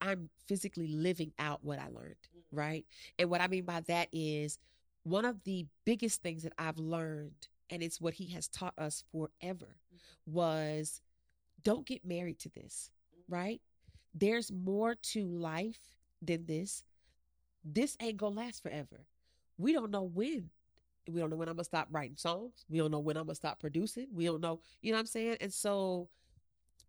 I'm physically living out what I learned, right? And what I mean by that is one of the biggest things that I've learned, and it's what he has taught us forever, mm-hmm. was don't get married to this, right? There's more to life than this. This ain't gonna last forever. We don't know when. We don't know when I'm gonna stop writing songs. We don't know when I'm gonna stop producing. We don't know, you know what I'm saying? And so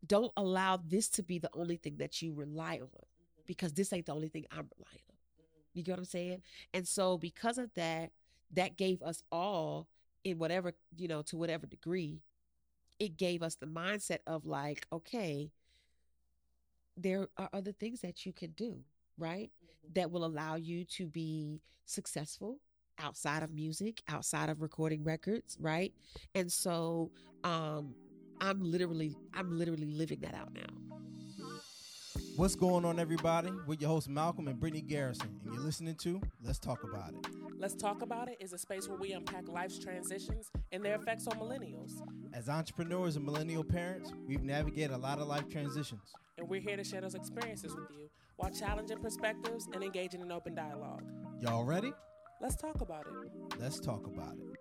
don't allow this to be the only thing that you rely on mm-hmm. because this ain't the only thing I'm relying on. Mm-hmm. You get what I'm saying? And so because of that, that gave us all in whatever, you know, to whatever degree, it gave us the mindset of like, okay, there are other things that you can do, right? Mm-hmm. That will allow you to be successful outside of music, outside of recording records, right? And so um I'm literally I'm literally living that out now. What's going on, everybody? We're your hosts, Malcolm and Brittany Garrison, and you're listening to Let's Talk About It. Let's Talk About It is a space where we unpack life's transitions and their effects on millennials. As entrepreneurs and millennial parents, we've navigated a lot of life transitions. And we're here to share those experiences with you while challenging perspectives and engaging in open dialogue. Y'all ready? Let's talk about it. Let's talk about it.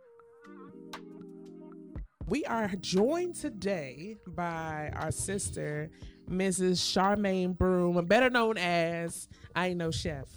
We are joined today by our sister, Mrs. Charmaine Broome, better known as I Ain't No Chef,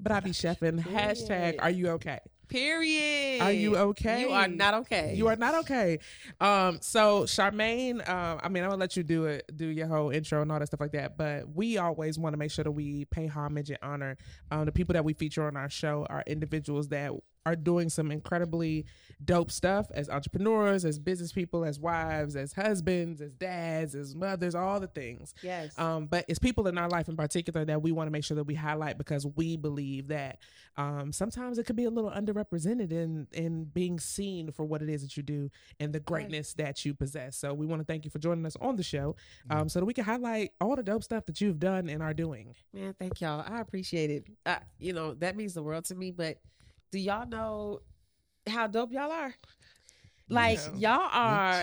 but I be chefing. Hashtag Are you okay? Period. Are you okay? You are not okay. You are not okay. Um, so Charmaine, um, I mean, I'm gonna let you do it, do your whole intro and all that stuff like that. But we always want to make sure that we pay homage and honor um, the people that we feature on our show are individuals that are doing some incredibly dope stuff as entrepreneurs, as business people, as wives, as husbands, as dads, as mothers, all the things. Yes. Um, but it's people in our life in particular that we want to make sure that we highlight because we believe that um, sometimes it could be a little underrepresented in in being seen for what it is that you do and the greatness that you possess. So we want to thank you for joining us on the show, um, so that we can highlight all the dope stuff that you've done and are doing. Man, thank y'all. I appreciate it. I, you know, that means the world to me. But do y'all know how dope y'all are? Like y'all are,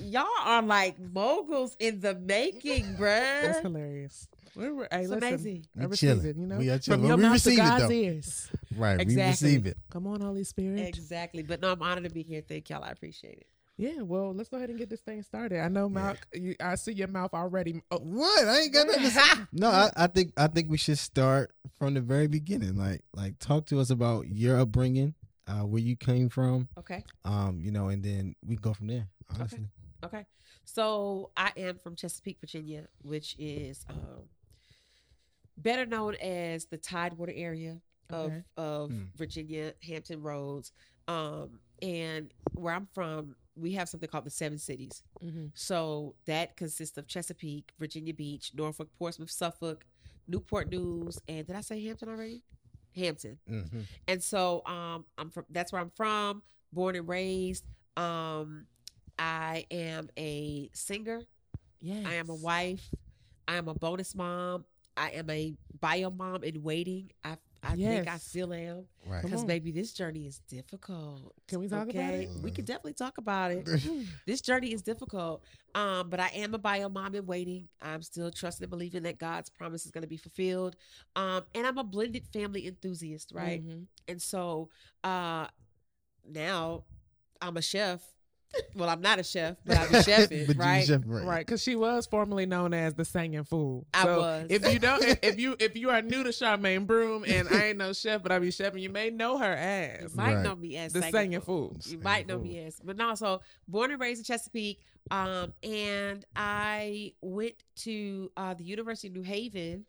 y'all are like moguls in the making, bruh. That's hilarious. We're, we're, hey, It's listen, amazing. I We receive chilling. it, you know, We are from chilling. your We mouth receive to it, God's though. ears. Right. Exactly. We receive it. Come on, Holy Spirit. Exactly. But no, I'm honored to be here. Thank y'all. I appreciate it. Yeah, well, let's go ahead and get this thing started. I know, Malk, you, I see your mouth already. Oh, What? I ain't got nothing to say. No, I, I think I think we should start from the very beginning. Like like talk to us about your upbringing, uh, where you came from, okay. um, you know, and then we go from there. Honestly. Okay. So I am from Chesapeake, Virginia, which is um, better known as the Tidewater area of Okay. of Hmm. Virginia, Hampton Roads. Um, and where I'm from, we have something called the Seven Cities. mhm. So that consists of Chesapeake, Virginia Beach, Norfolk, Portsmouth, Suffolk, Newport News, and did I say Hampton already? Hampton. hmm And so um I'm from that's where I'm from, born and raised. Um I am a singer, Yes. I am a wife, I am a bonus mom, I am a bio mom in waiting. I I think I still am Right. Because on. baby, this journey is difficult. Can we talk about it? We can definitely talk about it. this journey is difficult. Um, but I am a bio mom in waiting. I'm still trusting and believing that God's promise is going to be fulfilled. Um, and I'm a blended family enthusiast, right? Mhm. And so uh now I'm a chef. Well, I'm not a chef, but I'm a chef, right? chef, right. Right, because she was formerly known as the singing fool. I So was. If you don't, if- if you if you are new to Charmaine Broome and I ain't no chef, but I be chefing, you may know her as You as might Right. know me as the Singing singing Fool. fool. You might know me as, but no. So born and raised in Chesapeake, um, and I went to uh, the University of New Haven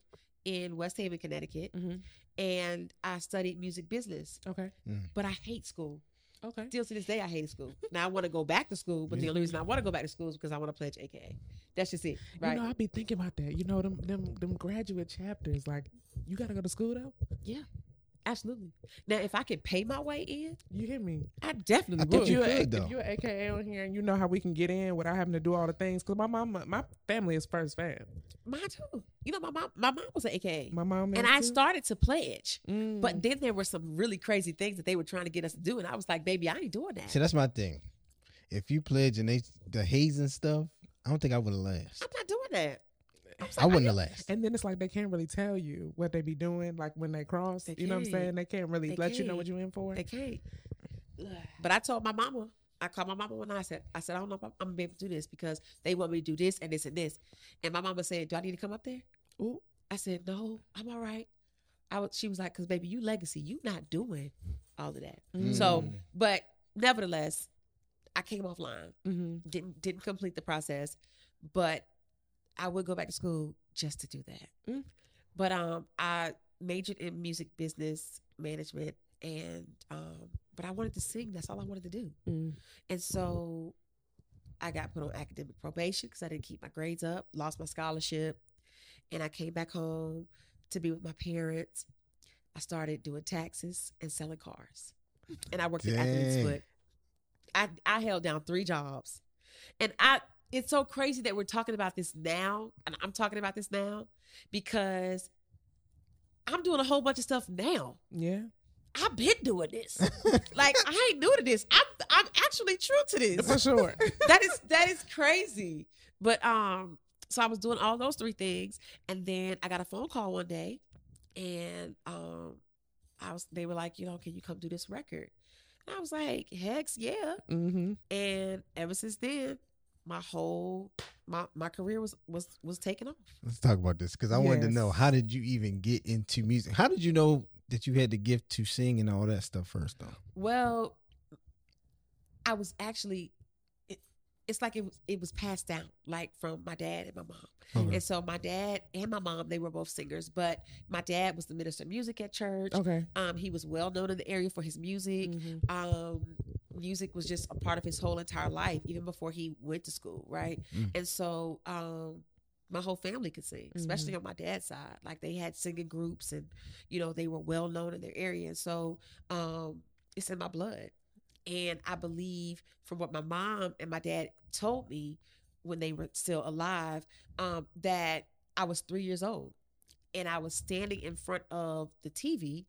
in West Haven, Connecticut, Mhm. and I studied music business. Okay, But I hate school. Okay. Still to this day, I hated school. Now I want to go back to school, but the only reason I want to go back to school is because I want to pledge AKA. That's just it, right? You know, I be thinking about that. You know, them them them graduate chapters. Like, you gotta go to school though. yeah, absolutely. Now, if I could pay my way in, You hear me? I definitely I would. You could, a, though. if you're an AKA on here and you know how we can get in without having to do all the things, because my mom, my family is first fan. Mine too. You know, my mom, my mom was an AKA. My mom and I too. started to pledge. Mm. But then there were some really crazy things that they were trying to get us to do, and I was like, "Baby, I ain't doing that. See, that's my thing. If you pledge and they the hazing stuff, I don't think I would have last. I'm not doing that." Was I wouldn't have you-" last. And then it's like they can't really tell you what they be doing, like when they cross. They you know what I'm saying? They can't really They let you know what you're in for. They can't. But I told my mama, I called my mama one night. I said, I said, I don't know if I'm, I'm gonna be able to do this because they want me to do this and this and this. And my mama said, Do I need to come up there? Ooh. I said, No, I'm all right. I was, she was like, Because baby, you legacy, you not doing all of that. So, Mm. but nevertheless, I came offline. hmm Didn't didn't complete the process, but I would go back to school just to do that. Mm. But um, I majored in music business management, and um, but I wanted to sing. That's all I wanted to do. mm And so I got put on academic probation because I didn't keep my grades up, lost my scholarship, and I came back home to be with my parents. I started doing taxes and selling cars, and I worked at Athlete's Dang. Foot. I I held down three jobs, and I. It's so crazy that we're talking about this now, and I'm talking about this now because I'm doing a whole bunch of stuff now. Yeah. I've been doing this. like I ain't new to this. I'm I'm actually true to this For sure. that is that is crazy. But um, so I was doing all those three things, and then I got a phone call one day, and um, I was they were like, you know, can you come do this record? And I was like, heck yeah. hmm And ever since then, my whole my my career was was was taken off. Let's talk about this because I wanted to know how did you even get into music? How did you know that you had the gift to sing and all that stuff first though? Well, I was actually. It, it's like it was it was passed down like from my dad and my mom. Okay. And so my dad and my mom, they were both singers, but my dad was the minister of music at church. Okay. Um, he was well known in the area for his music. Mhm. Um, music was just a part of his whole entire life, even before he went to school, right? Mm. And so, um, my whole family could sing, especially on my dad's side. Like they had singing groups, and you know they were well known in their area. And so, um, it's in my blood. And I believe from what my mom and my dad told me when they were still alive, um, that I was three years old and I was standing in front of the TV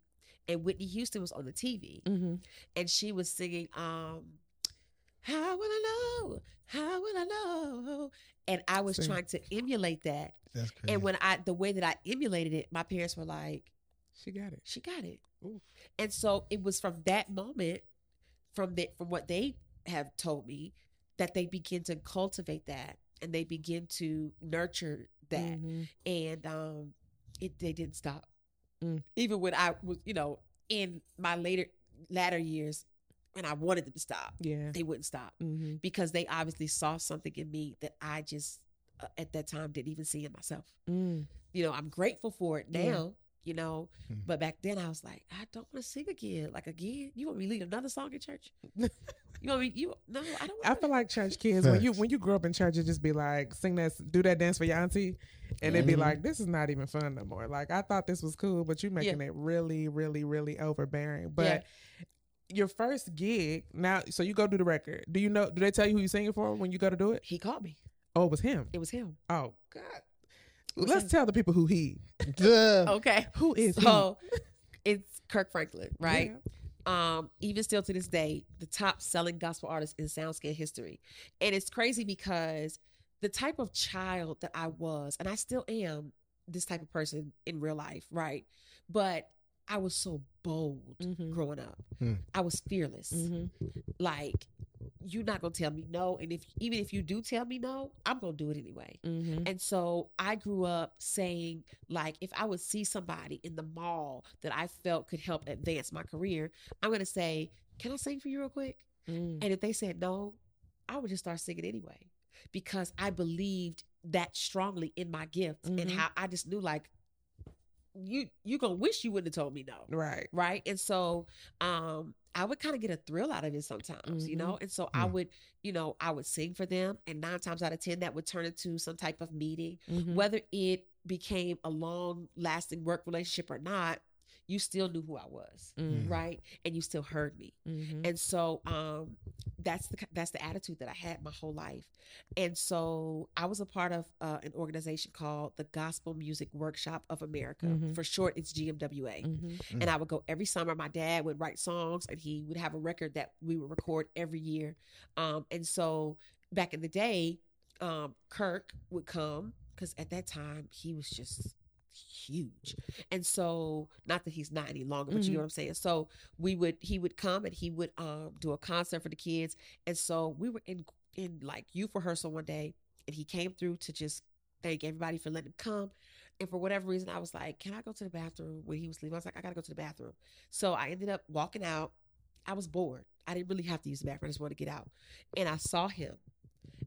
and Whitney Houston was on the TV hmm and she was singing, um, How will I know? How will I know? And I was trying to emulate that. That's crazy. And when I, the way that I emulated it, my parents were like, She got it. she got it. Oof. And so it was from that moment, from the, from what they have told me, that they begin to cultivate that and they begin to nurture that. Mhm. And um it they didn't stop. Mm. Even when I was, you know, in my later latter years and I wanted them to stop, Yeah. they wouldn't stop hmm because they obviously saw something in me that I just uh, at that time didn't even see in myself. Mm. You know, I'm grateful for it now, Yeah. you know, Mhm. but back then I was like, I don't want to sing again. Like again, you want me to lead another song in church? you want me? You no, I don't. I feel like church kids when you when you grow up in church, it just be like sing that, do that dance for your auntie, and they'd be mm-hmm. like, "This is not even fun no more." Like I thought this was cool, but you're making it really, really, really overbearing. But your first gig now, so you go do the record. Do you know? Do they tell you who you singing for when you go to do it? he called me. Oh, it was him. It was him. Oh God. Let's him. tell the people who he. Okay. Who is So it's Kirk Franklin, he? right? Um, even still to this day, the top selling gospel artist in SoundScan history. And it's crazy because the type of child that I was, and I still am this type of person in real life, right? But I was so bold Yeah. Mhm. growing up. Hmm. I was fearless. Mhm. Like, you're not gonna tell me no. And if even if you do tell me no, I'm gonna do it anyway. Mhm. And so I grew up saying, like, if I would see somebody in the mall that I felt could help advance my career, I'm going to say, Can I sing for you real quick? Mm. And if they said no, I would just start singing anyway because I believed that strongly in my gift and Mhm. how I just knew, like, you you gonna wish you wouldn't have told me no Right. right and so um i would kind of get a thrill out of it sometimes you Mhm. know and so i Mm. would you know i would sing for them and nine times out of ten that would turn into some type of meeting Mhm. whether it became a long lasting work relationship or not you still knew who i was Mhm. right and you still heard me Mhm. and so um that's the that's the attitude that i had my whole life and so i was a part of uh, an organization called the gospel music workshop of america Mhm. for short it's gmwa Mhm. and I would go every summer. My dad would write songs, and he would have a record that we would record every year. Um, and so back in the day, um, Kirk would come because at that time he was just huge. And so not that he's not any longer, but you Mhm. know what I'm saying? So we would he would come and he would um do a concert for the kids. And so we were in in like youth rehearsal one day and he came through to just thank everybody for letting him come. And for whatever reason, I was like, Can I go to the bathroom when he was leaving? I was like, I gotta go to the bathroom. So I ended up walking out. I was bored. I didn't really have to use the bathroom. I just wanted to get out. And I saw him.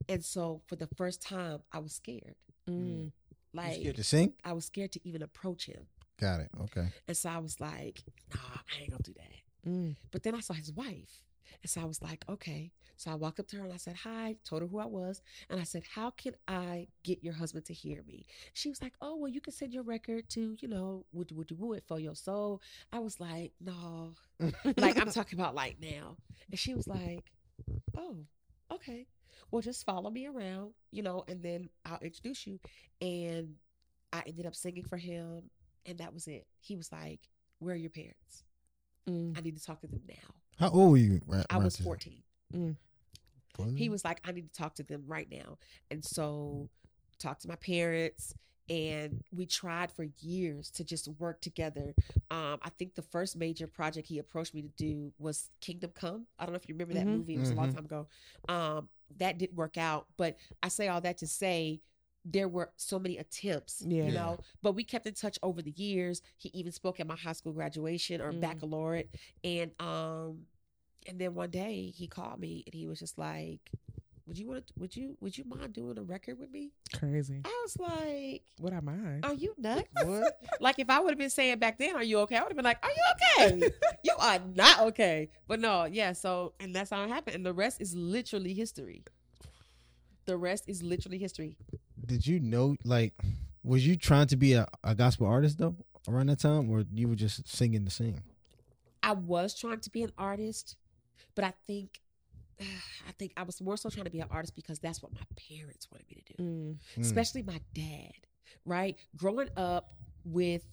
And so for the first time, I was scared. Mm. You Like scared to sing? I was scared to even approach him. Got it. Okay. And so I was like, nah, I ain't gonna do that. Mm. But then I saw his wife. And so I was like, okay. So I walked up to her and I said, hi, told her who I was. And I said, how can I get your husband to hear me? She was like, oh, well, you can send your record to, you know, would would you woo it for your soul? I was like, no. like I'm talking about like now. And she was like, oh, okay. Well, just follow me around, you know, and then I'll introduce you. And I ended up singing for him. And that was it. He was like, where are your parents? Mm. I need to talk to them now. How old were you? ra- I around was 14. Fourteen? He was like, I need to talk to them right now. And so talked to my parents and we tried for years to just work together. Um, I think the first major project he approached me to do was Kingdom Come. I don't know if you remember that Mhm. movie. It was a long Mhm. time ago. Um, that didn't work out. But I say all that to say there were so many attempts, Yeah. you know, but we kept in touch over the years. He even spoke at my high school graduation or Mm. baccalaureate. And um and then one day he called me and he was just like, Would you want to would you would you mind doing a record with me? Crazy. I was like, Would I mind? Are you nuts? What? like if I would have been saying back then, Are you okay? I would have been like, Are you okay? you are not okay. But no, yeah, so and that's how it happened. And the rest is literally history. The rest is literally history. Did you know? Like, was you trying to be a, a gospel artist though around that time, or you were just singing to sing? I was trying to be an artist, but I think I think I was more so trying to be an artist because that's what my parents wanted me to do. Mm. Mm. Especially my dad, right? Growing up with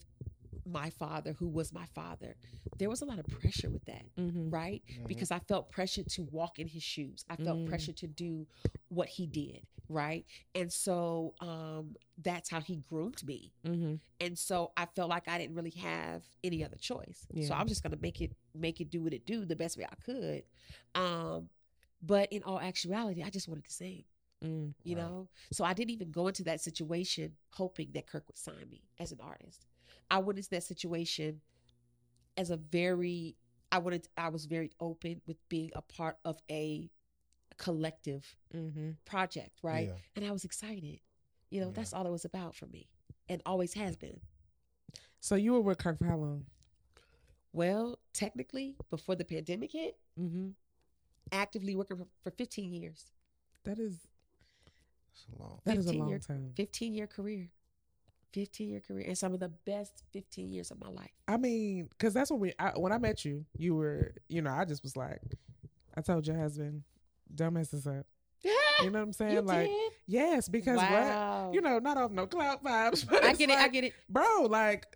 my father who was my father, there was a lot of pressure with that, Mm-hmm. right? Mhm. Because I felt pressure to walk in his shoes. I felt Mm. pressure to do what he did, right? And so um that's how he groomed me. Mm-hmm. and so I felt like I didn't really have any other choice. So I'm just gonna make it make it do what it do the best way I could. Um, but in all actuality, I just wanted to sing, Mm. you Right. know. So I didn't even go into that situation hoping that Kirk would sign me as an artist. I went into that situation as a very I wanted I was very open with being a part of a collective Mm-hmm. project, right? Yeah. And I was excited. You know, Yeah. that's all it was about for me. And always has been. So you were with Kirk for how long? Well, technically, before the pandemic hit, Mm-hmm. Actively working for, for 15 years, That is That's a long. that is a 15 long year- time. 15 year career, 15 year career, and some of the best 15 years of my life. I mean, because that's what we. I, when I met you, you were, you know, I just was like, I told your husband, don't mess this up. You know what I'm saying? You like, did? yes, because wow. what? You know, not off no cloud vibes, but I it's get it. I get it. bro. Like,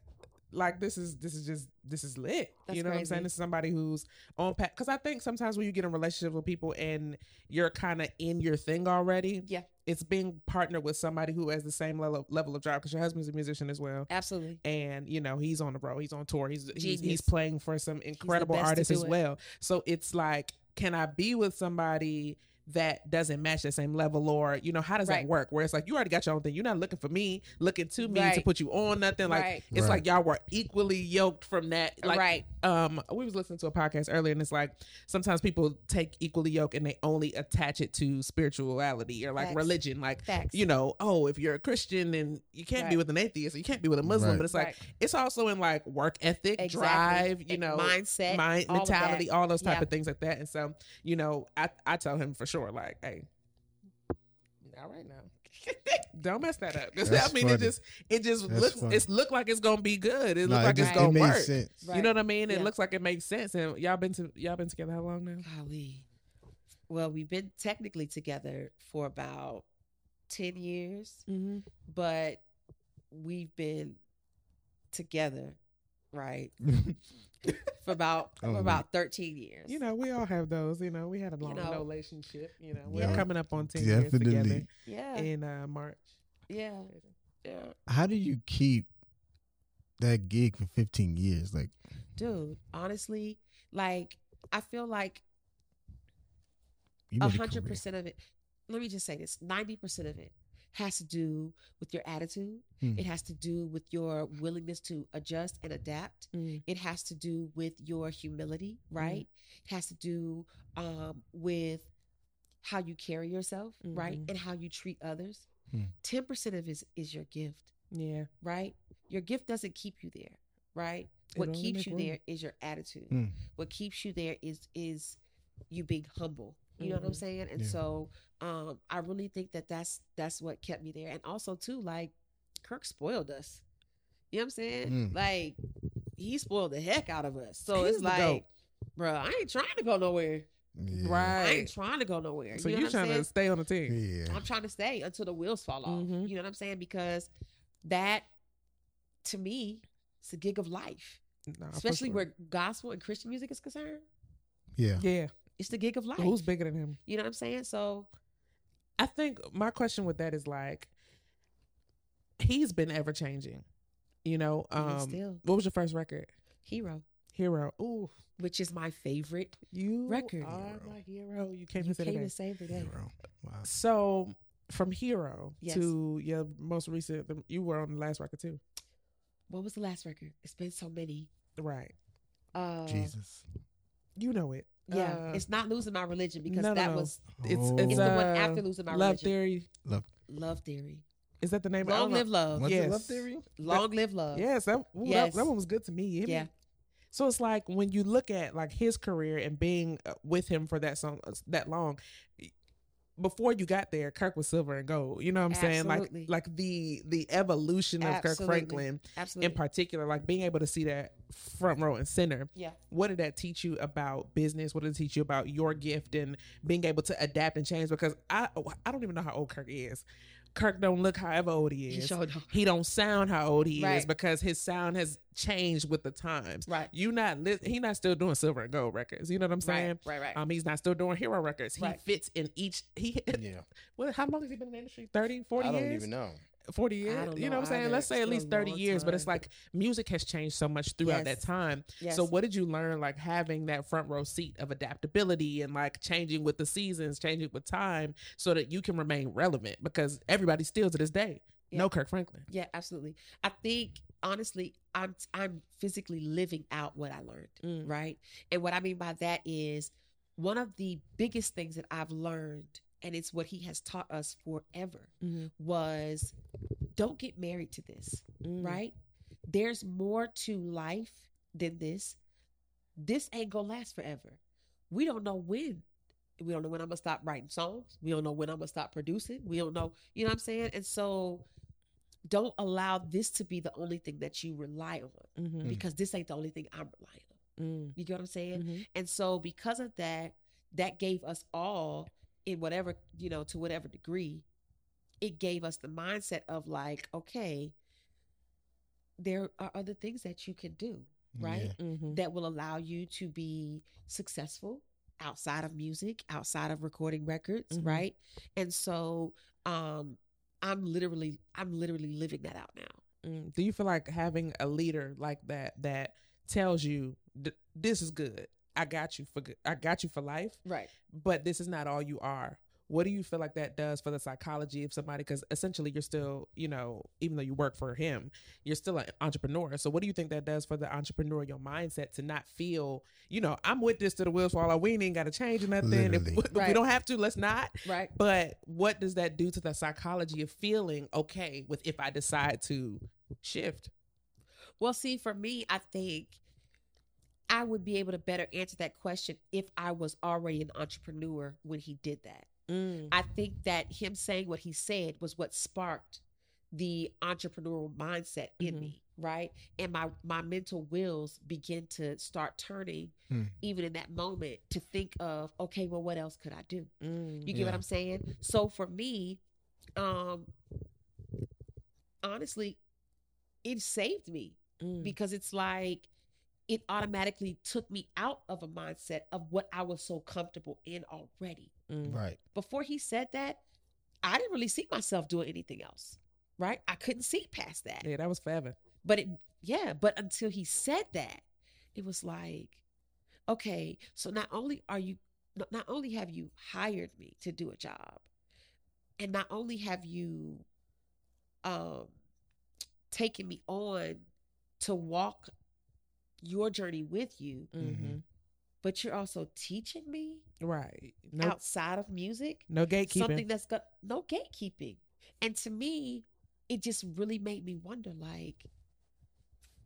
like this is this is just this is lit. That's you know what I'm saying? This is somebody who's on pat. Because I think sometimes when you get in a relationship with people and you're kind of in your thing already, Yeah, it's being partnered with somebody who has the same level level of drive. Because your husband's a musician as well. absolutely. and you know he's on the road he's on tour he's he's, he's playing for some incredible artists as well so it's like can i be with somebody that doesn't match the same level or you know how does that work where it's like you already got your own thing you're not looking for me looking to me to put you on nothing like right. it's Right. like y'all were equally yoked from that like right. um we was listening to a podcast earlier and it's like sometimes people take equally yoke and they only attach it to spirituality or like Facts. religion like Facts. you know oh if you're a christian then you can't be with an atheist you can't be with a muslim Right. but it's like Right. it's also in like work ethic Exactly. drive you know mindset, mind all mentality all those type Yeah. of things like that and so you know i i tell him for sure like hey all right now don't mess that up 'Cause, That's i mean it just it just That's looks funny. it's look like it's gonna be good it Nah, look like just- it's gonna it work makes sense. you Right. know what i mean it looks like it makes sense and y'all been to y'all been together how long now Golly. Well, we've been technically together for about 10 years, mm-hmm. but we've been together, right? For about Oh, for about 13 years. you know we all have those you know we had a long know. relationship you know Yeah. we're coming up on 10 years together yeah. in uh march yeah. Yeah. How do you keep that gig for 15 years? Like, Dude, honestly, like I feel like a 100% of it. Let me just say this: ninety percent of it has to do with your attitude. Hmm. It has to do with your willingness to adjust and adapt. Mm. It has to do with your humility, right? It has to do um, with how you carry yourself, right, Mhm. and how you treat others. Hmm. Ten percent of it is, is your gift, Yeah. right? Your gift doesn't keep you there, right? What keeps you room. there is your attitude. Hmm. What keeps you there is is you being humble. You know what I'm Mhm. saying? And Yeah. so um, I really think that that's that's what kept me there. And also too, like Kirk spoiled us. You know what I'm saying? Mm. Like he spoiled the heck out of us. So He's it's like, bro, I ain't trying to go nowhere. Yeah. I ain't trying to go nowhere. So you know you what I'm trying to stay on the team? Yeah. I'm trying to stay until the wheels fall off. Mhm. You know what I'm saying? Because that, to me, it's a gig of life. Nah, Especially sure. where gospel and Christian music is concerned. Yeah. Yeah. It's the gig of life. Who's bigger than him? You know what I'm saying? So I think my question with that is like, he's been ever changing. You know, Even um, still. what was your first record? Hero, Hero. Ooh, which is my favorite. you Record. are Hero. my hero. You came You to say came that. to save the day. Hero. Wow. So from Hero Yes. to your most recent, you were on the last record too, What was the last record? It's been so many. right? Uh, Jesus. You know it. Yeah, Uh, it's not losing my religion because no, no, that no. was It's Oh. it's, it's the one uh, after losing my Love religion. Theory. Love Theory. Is that the name? I Long don't live love. Was yes. Love Theory? Long live love. Yes, that, ooh, Yes. that one was good to me. You hear me? Yeah. So it's like when you look at like his career and being uh, with him for that song uh, that long, before you got there, Kirk was silver and gold. You know what I'm saying? Absolutely. Like like the the evolution of Kirk Franklin Absolutely. in particular, like being able to see that front row and center. yeah. What did that teach you about business? What did it teach you about your gift and being able to adapt and change? Because I I don't even know how old Kirk is. Kirk don't look however old he He is showed up. he don't sound how old he is because his sound has changed with the times. Right. You not li- he not still doing silver and gold records. You know what I'm saying? Right. Right. Right. Um, he's not still doing hero records. He Right. fits in each. He Yeah. what? How long has he been in the industry? 30, 40 I don't years. even know. 40 years. You know what I'm saying? Let's say at least 30 long years, but it's like music has changed so much throughout that time. yes. So what did you learn like having that front row seat of adaptability and like changing with the seasons, changing with time so that you can remain relevant because everybody still to this day Yeah. know Kirk Franklin. Yeah, absolutely. I think honestly, I'm I'm physically living out what I learned, Mm. right? And what I mean by that is one of the biggest things that I've learned, and it's what he has taught us forever, Mhm. was don't get married to this, Mm. right? There's more to life than this. This ain't gonna last forever. We don't know when. We don't know when I'm gonna stop writing songs. We don't know when I'm gonna stop producing. We don't know, you know what I'm saying? And so don't allow this to be the only thing that you rely on Mhm. because this ain't the only thing I'm relying on. Mm. You get what I'm saying? Mhm. And so because of that, that gave us all in whatever, you know, to whatever degree, it gave us the mindset of like, okay, there are other things that you can do, right? Yeah. Mhm. That will allow you to be successful outside of music, outside of recording records, Mhm. right? And so um I'm literally I'm literally living that out now. Mm. Do you feel like having a leader like that that tells you "Th- this is good, I got you for I got you for life, Right. but this is not all you are? What do you feel like that does for the psychology of somebody? Because essentially, you're still, you know, even though you work for him, you're still an entrepreneur. So, what do you think that does for the entrepreneurial mindset to not feel, you know, I'm with this to the wheels fall off. We ain't got to change nothing. If, Literally. if we don't have to, let's not. Right. But what does that do to the psychology of feeling okay with if I decide to shift? Well, see, for me, I think I would be able to better answer that question if I was already an entrepreneur when he did that. Mm. I think that him saying what he said was what sparked the entrepreneurial mindset in Mhm. me, right? And my my mental wheels begin to start turning Hmm. even in that moment to think of, okay, well, what else could I do? Mm. You get what I'm saying? So for me, um honestly, it saved me Mm. because it's like it automatically took me out of a mindset of what I was so comfortable in already. Mm. Right. Before he said that, I didn't really see myself doing anything else. right? I couldn't see past that. Yeah, that was forever. But it, yeah, but until he said that, it was like, okay, so not only are you, not not only have you hired me to do a job, and not only have you, um, taken me on to walk your journey with you, Mm-hmm. but you're also teaching me Right. No, outside of music no gatekeeping. something that's got no gatekeeping. And to me, it just really made me wonder like,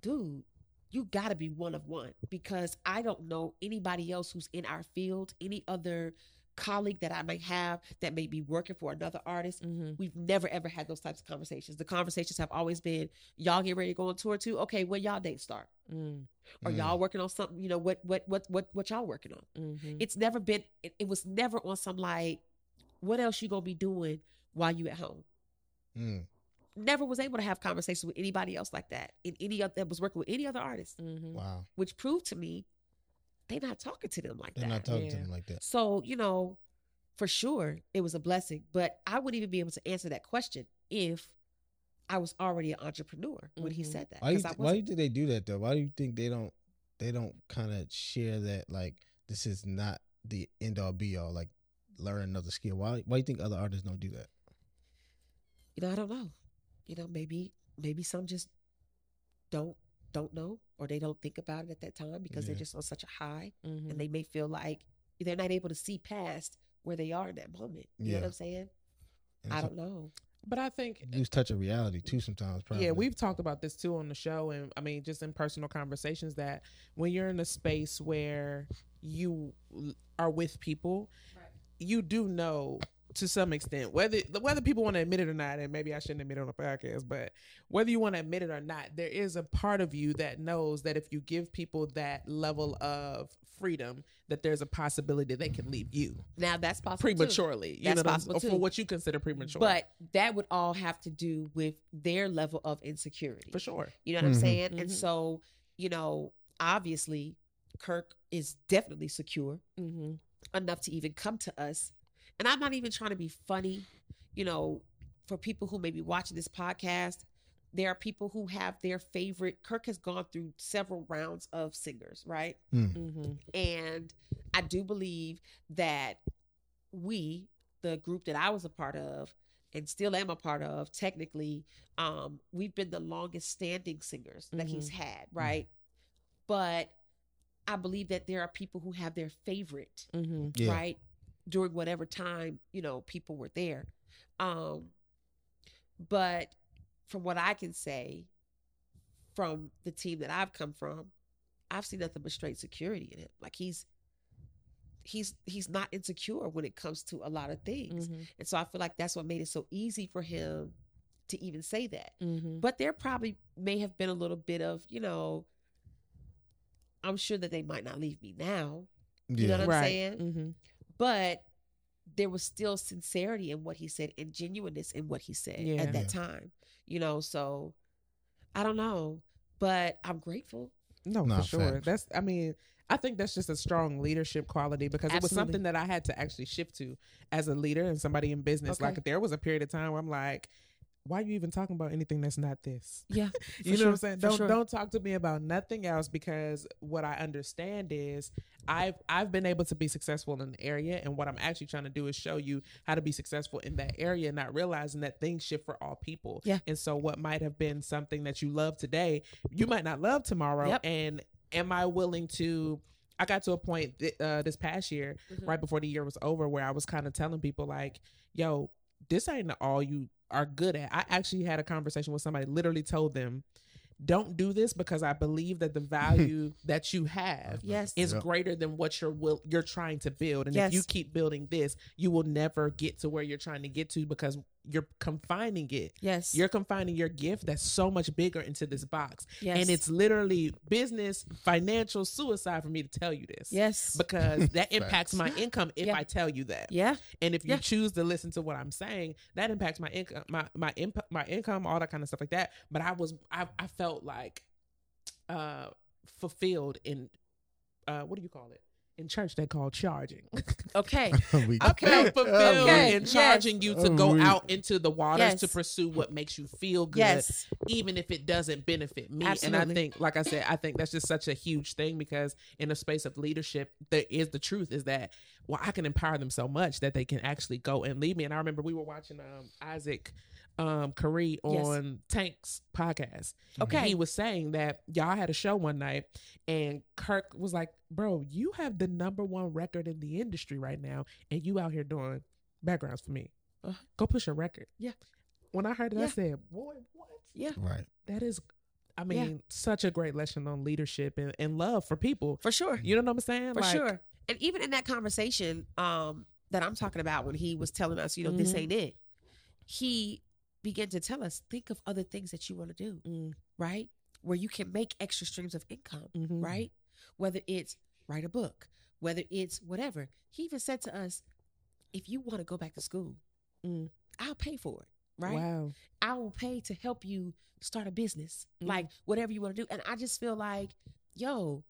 dude, you got to be one of one because I don't know anybody else who's in our field, any other colleague that I might have that may be working for another artist. hmm We've never ever had those types of conversations. The conversations have always been, y'all get ready to go on tour too. Okay, when y'all date start, Mm, or Mm. y'all working on something? You know what what what what what y'all working on? mhm. it's never been it, it was never on some like what else you gonna be doing while you at home Mm. never was able to have conversations with anybody else like that in any other that was working with any other artist Mhm. Wow. which proved to me they not talking to them like that. They're not talking to them like that. so you know for sure it was a blessing but i wouldn't even be able to answer that question if i was already an entrepreneur when he Mhm. said that Why you 'cause th- why wasn't. you think they do that though? Why do you think they don't they don't kind of share that like this is not the end all be all like learn another skill? Why why do you think other artists don't do that? you know i don't know you know maybe maybe some just don't don't know or they don't think about it at that time because they're just on such a high Mhm. and they may feel like they're not able to see past where they are in that moment you know Yeah. what i'm saying And i don't know But I think you lose touch of reality too sometimes. Probably. Yeah, we've talked about this too on the show, and I mean, just in personal conversations, that when you're in a space where you are with people, you do know to some extent whether whether people want to admit it or not, and maybe I shouldn't admit it on a podcast, but whether you want to admit it or not, there is a part of you that knows that if you give people that level of freedom, that there's a possibility they can leave you now that's possible too. prematurely. You That's know, what I'm- possible or for what you consider premature. but that would all have to do with their level of insecurity for sure, you know what i'm Mhm. saying and Mhm. so you know obviously kirk is definitely secure hmm enough to even come to us. And I'm not even trying to be funny, you know, for people who may be watching this podcast. There are people who have their favorite. Kirk has gone through several rounds of singers, right? hmm And I do believe that we, the group that I was a part of, and still am a part of, technically, um, we've been the longest standing singers that he's had, right? But I believe that there are people who have their favorite hmm yeah. right during whatever time you know people were there. Um but from what i can say from the team that i've come from i've seen nothing but straight security in him like he's he's he's not insecure when it comes to a lot of things. Hmm and so i feel like that's what made it so easy for him to even say that. Hmm but there probably may have been a little bit of you know i'm sure that they might not leave me now. You know Yeah. what i'm right. saying? Hmm but there was still sincerity in what he said and genuineness in what he said Yeah. at that time you know so i don't know but i'm grateful No, Nah, for sure. facts. That's I mean, I think that's just a strong leadership quality because it was something that I had to actually shift to as a leader and somebody in business. Okay. Like there was a period of time where I'm like, why are you even talking about anything that's not this? yeah You know what I'm saying? Don't sure. don't talk to me about nothing else because what I understand is I've I've been able to be successful in an area and what I'm actually trying to do is show you how to be successful in that area, not realizing that things shift for all people. Yeah. And so what might have been something that you love today, you might not love tomorrow. Yep. And am I willing to I got to a point th- uh, this past year, Mhm. right before the year was over, where I was kind of telling people like, "Yo, this ain't all you are good at." I actually had a conversation with somebody, literally told them, "Don't do this because I believe that the value that you have yes is Yep. greater than what you're will you're trying to build. And Yes. if you keep building this, you will never get to where you're trying to get to because you're confining it. yes You're confining your gift that's so much bigger into this box. yes And it's literally business, financial suicide for me to tell you this. yes Because that impacts my income if Yeah. I tell you that. yeah And if you Yeah. choose to listen to what I'm saying, that impacts my income, my my imp- my income, all that kind of stuff like that. But I was I I felt like uh fulfilled in uh what do you call it? In church they call charging. Okay. We- I felt fulfilled Okay, in yes. charging you to Oh, go we- out into the waters to pursue what makes you feel good, yes. even if it doesn't benefit me. And I think, like I said, I think that's just such a huge thing because in a space of leadership, there is the truth is that well, I can empower them so much that they can actually go and lead me. And I remember we were watching um, Isaac um Carree Yes. on Tank's podcast. Okay. He was saying that y'all had a show one night and Kirk was like, Bro, you have the number one record in the industry right now, and you out here doing backgrounds for me. Uh-huh. Go push a record. Yeah. When I heard it, I said, Boy, what? Yeah. right. That is I Yeah. mean, such a great lesson on leadership and, and love for people. For sure. You know what I'm saying? For Like, sure. And even in that conversation um that I'm talking about when he was telling us, you know, this Mhm. ain't it. He began to tell us, think of other things that you want to do, Mm, right? Where you can make extra streams of income, mhm. right? Whether it's write a book, whether it's whatever. He even said to us, if you want to go back to school, Mm. I'll pay for it, right? Wow. I will pay to help you start a business, Mhm. like whatever you want to do. And I just feel like, yo,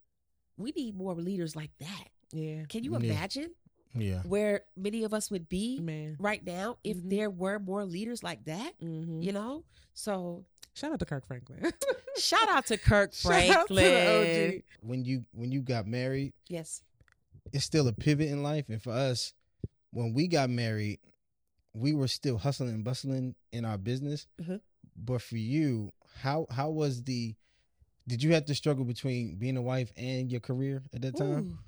we need more leaders like that. Yeah. Can you Yeah. imagine Yeah. where many of us would be Man. right now if Mhm. there were more leaders like that? hmm You know? So Shout out to Kirk Franklin. shout out to Kirk Shout out to the Franklin. OG. When you when you got married, Yes. it's still a pivot in life. And for us, when we got married, we were still hustling and bustling in our business. Mhm. But for you, how how was the? Did you have to struggle between being a wife and your career at that time?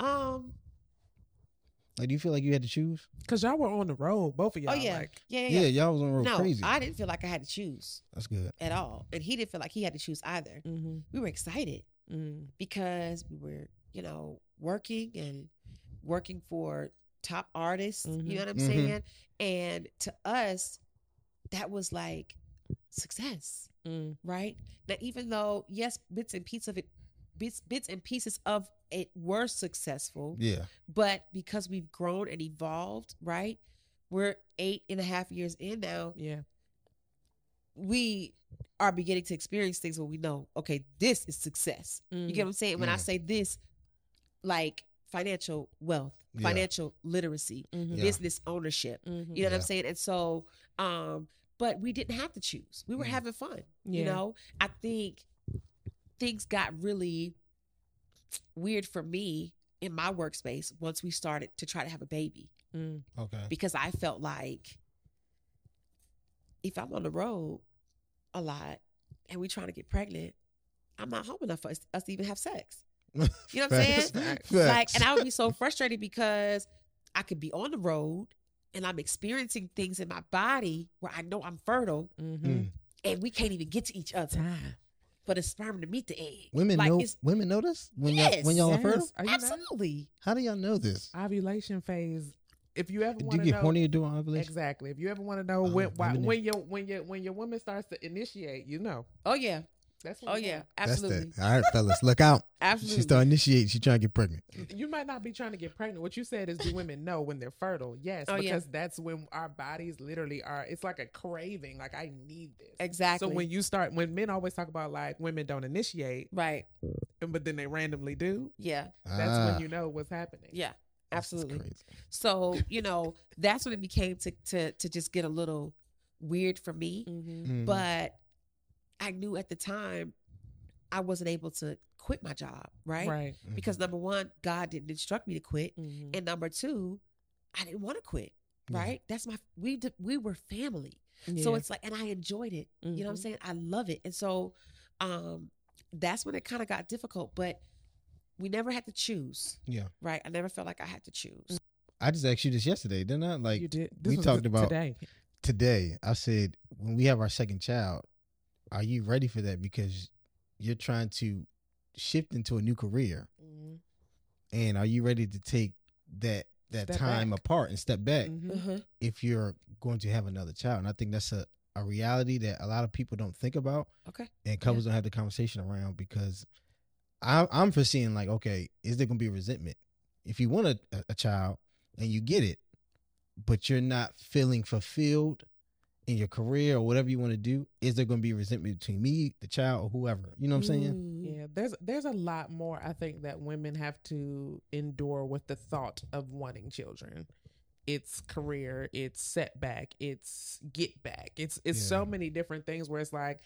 Ooh. Um. Like, do you feel like you had to choose? Cause y'all were on the road, both of y'all. Oh yeah. Like, yeah. Yeah. Yeah, yeah. y'all was on the road No, crazy. I didn't feel like I had to choose That's good. at all, and he didn't feel like he had to choose either. mm-hmm. We were excited mm because we were, you know, working and working for top artists. Mhm. You know what I'm Mhm. saying? And to us, that was like success. mm right? Now, even though yes, bits and pieces of it, bits bits and pieces of it were successful, Yeah. but because we've grown and evolved, right? We're eight and a half years in now. Yeah. We are beginning to experience things where we know, okay, this is success. You get what I'm saying? When I Mm. say this, like financial wealth, Yeah. financial literacy, Mhm. Yeah. business ownership. Mhm. You know what I'm saying? And so, um, but we didn't have to choose. We were Mm. having fun. Yeah. You know, I think things got really weird for me in my workspace once we started to try to have a baby Mm. Okay. because I felt like if I'm on the road a lot and we're trying to get pregnant, I'm not home enough for us, us to even have sex. You know what I'm saying? Facts. Like, and I would be so frustrated because I could be on the road and I'm experiencing things in my body where I know I'm fertile Mm-hmm. Mm. and we can't even get to each other Time. For the sperm to meet the egg. Women like know women know this when Yes. y'all when y'all are fertile. Yes. Are you not? absolutely How do y'all know this? Ovulation phase. If you ever Do want you to get know, horny during ovulation? exactly. If you ever want to know Oh, when why, when your when your when your woman starts to initiate, you know. Oh yeah. That's when Oh you yeah. know. That's Absolutely. that. All right, fellas, look out. Absolutely. She start initiating. She trying to get pregnant. You might not be trying to get pregnant. What you said is, do women know when they're fertile? Yes, Oh, yeah. because that's when our bodies literally are. It's like a craving. Like I need this. Exactly. So when you start, when men always talk about like women don't initiate, right. and- but then they randomly do, Yeah. that's Ah, when you know what's happening. Yeah. this is Absolutely. crazy. So, you know, that's when it became to to to just get a little weird for me. Mm-hmm. Mhm. But I knew at the time I wasn't able to quit my job, right? Right. Mhm. Because number one, God didn't instruct me to quit. Mhm. And number two, I didn't want to quit. Yeah. Right? That's my we we were family. So it's like and I enjoyed it. You know what I'm Mhm. saying? I love it. And so um that's when it kind of got difficult, but we never had to choose, yeah, right? I never felt like I had to choose. I just asked you this yesterday, didn't I? Like you did. we talked about- today. today, I said when we have our second child, are you ready for that? Because you're trying to shift into a new career, Mhm. and are you ready to take that that Step time back. apart and step back Mhm. Uh-huh. if you're going to have another child? And I think that's a a reality that a lot of people don't think about. Okay. and couples don't have the conversation around because I, I'm foreseeing like, okay, is there gonna be resentment if you want a, a, a child and you get it, but you're not feeling fulfilled in your career or whatever you want to do? Is there gonna be resentment between me, the child, or whoever? You know what I'm saying? Yeah, Yeah, there's there's a lot more I think that women have to endure with the thought of wanting children. It's career, it's setback, it's get back. It's it's so many different things where it's like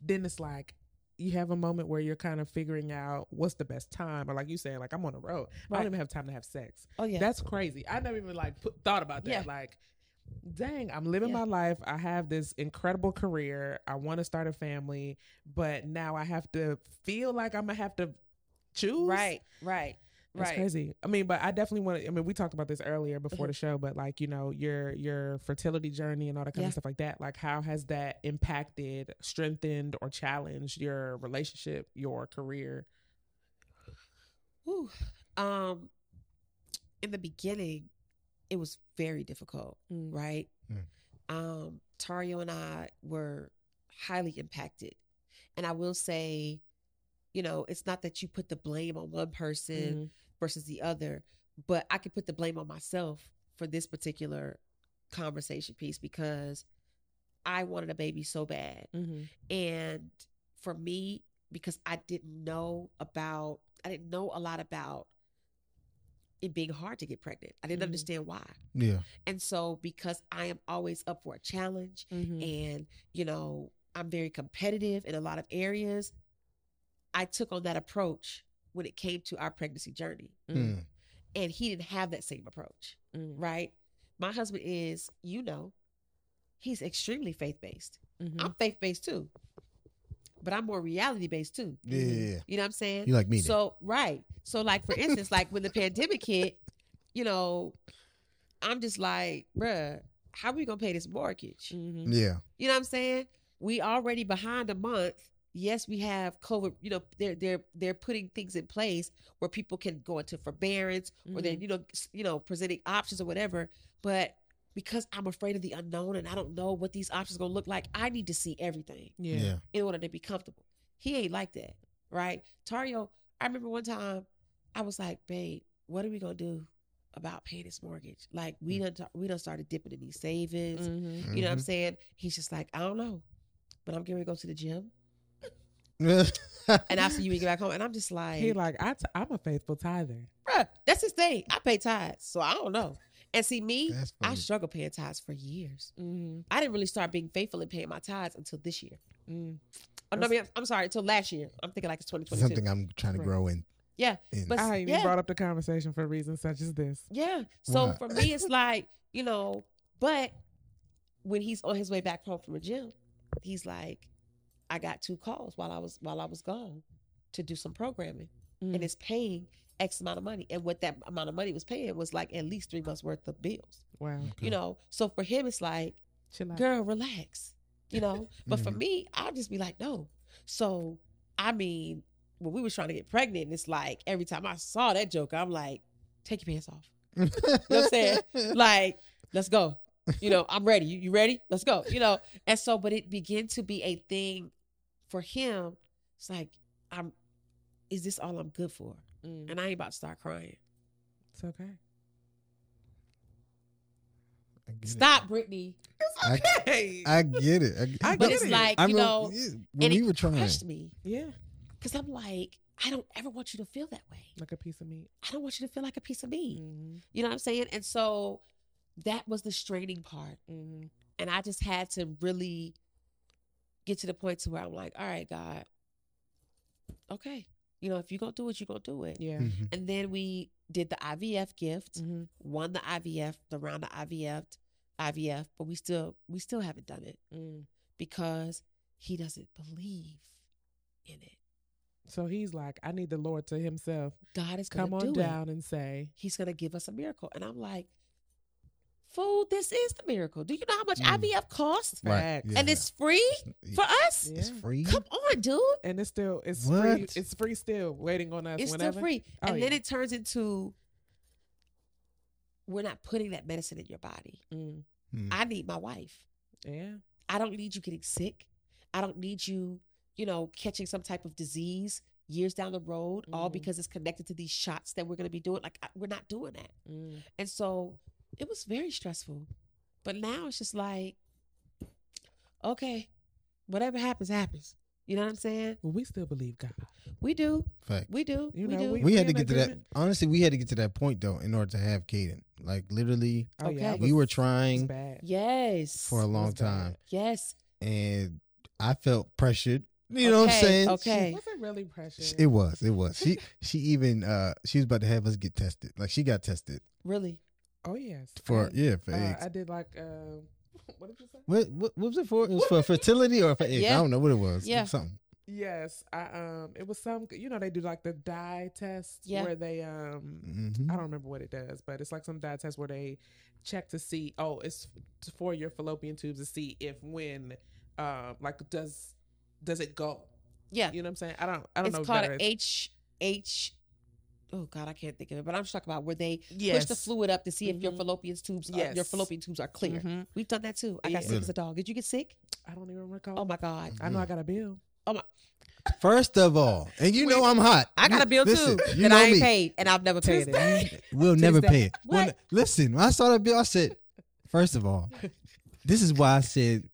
then it's like you have a moment where you're kind of figuring out what's the best time or like you saying like I'm on the road. I don't even have time to have sex. Oh yeah. That's crazy. I never even like put, thought about that. Yeah. Like, dang, I'm living Yeah. my life. I have this incredible career. I want to start a family, but now I have to feel like I'm gonna have to choose. right. Right. That's right. crazy. I mean, but I definitely want to. I mean, we talked about this earlier before the show, but like you know, your your fertility journey and all that kind Yeah. of stuff like that. Like, how has that impacted, strengthened, or challenged your relationship, your career? Whew. Um, in the beginning, it was very difficult, Mm. right? Mm. Um, Tario and I were highly impacted. And I will say, you know, it's not that you put the blame on one person Mhm. versus the other, but I could put the blame on myself for this particular conversation piece because I wanted a baby so bad. Mhm. And for me, because I didn't know about, I didn't know a lot about it being hard to get pregnant. I didn't Mhm. understand why. Yeah. And so, because I am always up for a challenge Mhm. and, you know, I'm very competitive in a lot of areas, I took on that approach when it came to our pregnancy journey. Mm. Mm. And he didn't have that same approach, Mm. right? My husband is, you know, he's extremely faith based. Mhm. I'm faith based too, but I'm more reality based too. Yeah. yeah, yeah. You know what I'm saying? You like me? then. So right. So like for instance, like when the pandemic hit, you know, I'm just like, bruh, how are we gonna pay this mortgage? Mhm. yeah. You know what I'm saying? We already behind a month. Yes, we have COVID. You know, they're they're they're putting things in place where people can go into forbearance or they're Mhm. you know you know presenting options or whatever. But because I'm afraid of the unknown and I don't know what these options gonna look like, I need to see everything Yeah. Yeah. in order to be comfortable. He ain't like that, right? Tario, I remember one time I was like, babe, what are we gonna do about paying this mortgage? Like we done we done started dipping in these savings. Mhm. You know what I'm Mhm. saying? He's just like, I don't know. But I'm getting ready to go to the gym. Mm-hmm. And after you get back home. And I'm just like, He like I t- I'm a faithful tither. bruh, that's his thing. I pay tithes. So I don't know. And see me, I funny. struggled paying tithes for years. Mm-hmm. I didn't really start being faithful in paying my tithes until this year. Mm. Oh, no, I mean, I'm, I'm sorry, until last year. I'm thinking like it's 2022. Something I'm trying to Right. grow in. Yeah. in. But I yeah. brought up the conversation for reasons such as this. Yeah. So Wow. for me, it's like, you know, but when he's on his way back home from the gym, he's like, I got two calls while I was while I was gone to do some programming. Mm. And it's paying X amount of money. And what that amount of money was paying was like at least three months worth of bills. wow. You know, so for him it's like, girl, relax. You know? But for Mhm. me, I'll just be like, no. So I mean, when we were trying to get pregnant, it's like every time I saw that joke, I'm like, take your pants off. you know what I'm saying? like, let's go. You know, I'm ready. You, you ready? Let's go. You know, and so, but it began to be a thing for him. It's like, I'm, is this all I'm good for? Mm. And I ain't about to start crying. It's okay. I get it. Stop, Brittany. I, Hey. I get it. I, get, I But get it's it. like, I you mean, know, yeah, and when we it were trying, crushed me yeah, because I'm like, I don't ever want you to feel that way. like a piece of meat. I don't want you to feel like a piece of me. Mm-hmm. You know what I'm saying? And so that was the straining part. Mm-hmm. And I just had to really get to the point to where I'm like, all right, God, okay. You know, if you're going to do it, you're going to do it. Yeah. Mhm. And then we did the IVF gift, Mm-hmm. won the IVF, the round of IVF, IVF, but we still, we still haven't done it Mm. because he doesn't believe in it. So he's like, I need the Lord to Himself God is going come on do down and say. He's going to give us a miracle. And I'm like, fool, this is the miracle. Do you know how much Mm. IVF costs? right, yeah, And it's free for us? Yeah. it's free. Come on, dude. and it's still it's What? free. It's free still, waiting on us. It's whenever. still free. Oh, and then it turns into we're not putting that medicine in your body. Mm. Mm. I need my wife. Yeah. I don't need you getting sick. I don't need you, you know, catching some type of disease years down the road, all Mhm. because it's connected to these shots that we're going to be doing. Like, I- we're not doing that. Mm. And so it was very stressful. But now it's just like, okay, whatever happens, happens. You know what I'm saying? Well, we still believe God. We do. Fact. We do. You we know, do. we- We had to in get to that. Honestly, we had to get to that point though in order to have Caden. Like literally, Oh yeah, Okay. we were was- it was trying yes. for a long time, yes. and I felt pressured. You know what I'm saying? okay. wasn't really pressured. It was. It was. She she even uh she was about to have us get tested. Like she got tested Really. Oh yes. for I, yeah for uh, eggs. I did like uh, what did you say? what, what what was it for? It was for fertility or for eggs? Yeah. I don't know what it was. Yeah. something. Yes, I um, it was some. You know, they do like the dye test Yeah. where they um, Mhm. I don't remember what it does, but it's like some dye test where they check to see. Oh, it's for your fallopian tubes to see if when, um, like does does it go? Yeah. You know what I'm saying? I don't. I don't It's know. called better. H H. Oh God, I can't think of it. But I'm just talking about where they yes. push the fluid up to see if your Mhm. fallopian tubes, are, your fallopian tubes are clear. Mhm. We've done that too. I got Yeah. sick as a dog. Did you get sick? I don't even recall. Oh my God. I know I got a bill. Oh my. First of all, and you know I'm hot. I got a bill listen, too You that know I ain't me. paid, and I've never paid it. We'll never Tuesday. pay it. When- What? listen, when I saw that bill, I said, first of all, this is why I said,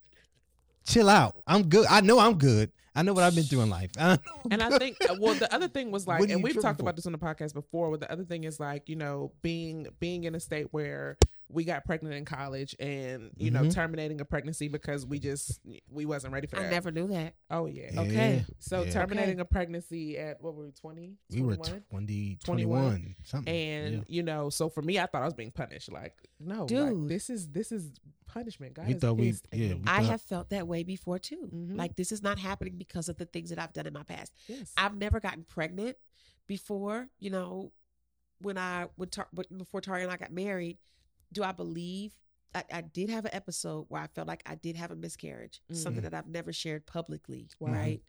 chill out. I'm good. I know I'm good. I know what I've been through in life. I and I think uh, well the other thing was like and we've talked for? about this on the podcast before but the other thing is like you know being being in a state where we got pregnant in college and you know Mhm. terminating a pregnancy because we just we wasn't ready for I that I never knew that. oh yeah Yeah, Okay. so yeah. terminating a pregnancy at what were we 20 we were 21? 20, 21. 21, something. and Yeah. you know so for me i thought i was being punished like no like, Dude. this is this is punishment God We is thought we- pissed yeah, me. we- I thought- have felt that way before too. Mhm. Like this is not happening because of the things that I've done in my past. yes I've never gotten pregnant before. You know, when I would Tar- before Tari and I got married, do I believe I, I did have an episode where I felt like I did have a miscarriage, something Mhm. that I've never shared publicly, Wow. right?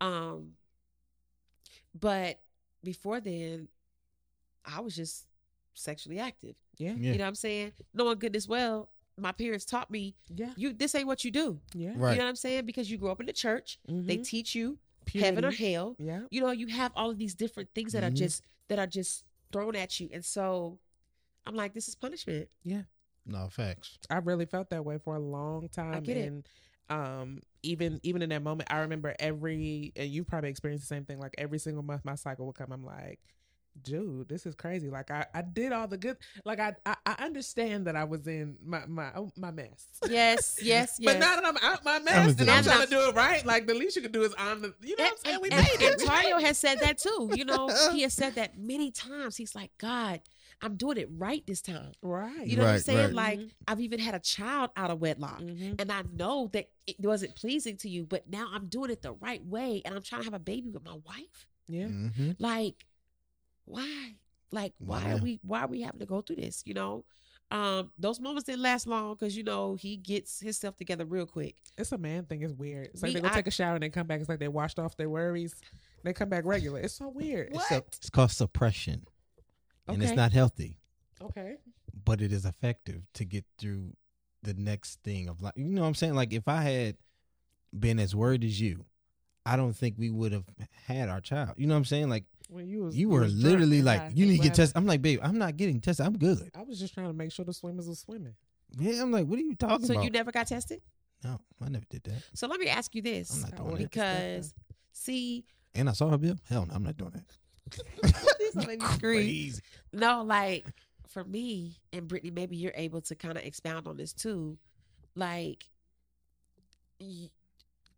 Um, but before then, I was just sexually active. yeah Yeah. You know what I'm saying? Knowing goodness well, my parents taught me yeah you this ain't what you do. yeah Right. You know what I'm saying? Because you grew up in the church, they Mhm. teach you heaven or hell yeah you know you have all of these different things that Mhm. are just that are just thrown at you and so i'm like this is punishment Yeah. No facts. I really felt that way for a long time. get it. and um even even in that moment, I remember every and you probably experienced the same thing. Like every single month my cycle would come. I'm like, dude, this is crazy. Like I, I did all the good like I, I I understand that I was in my my oh, my mess. yes yes yes But now that I'm out my mess and I'm trying to do it right, like the least you can do is on the you know what I'm saying? We and, made it. and We Tario has said that too you know he has said that many times he's like god i'm doing it right this time Right. you know what i'm saying right. like Mhm. i've even had a child out of wedlock Mhm. and i know that it wasn't pleasing to you but now i'm doing it the right way and i'm trying to have a baby with my wife Yeah. hmm like why like why Why? are we why are we having to go through this you know um those moments didn't last long because you know he gets himself together real quick It's a man thing. It's weird. It's like Me, they go I- take a shower and they come back. It's like they washed off their worries. They come back regular. It's so weird. It's, a- What? it's called suppression, and it's not healthy, Okay. but it is effective to get through the next thing of life. You know what I'm saying? Like if I had been as worried as you, I don't think we would have had our child. You know what I'm saying? Like When you was you were was literally like, high. you need to get tested. I'm like, babe, I'm not getting tested. I'm good. I was just trying to make sure the swimmers were swimming. Yeah, I'm like, what are you talking so about? So you never got tested no, I never did that. so let me ask you this I'm not I doing wanted that. because see And I saw her bill. Hell no, I'm not doing This that. will make me scream. Crazy. no like for me and brittany maybe you're able to kind of expound on this too like y-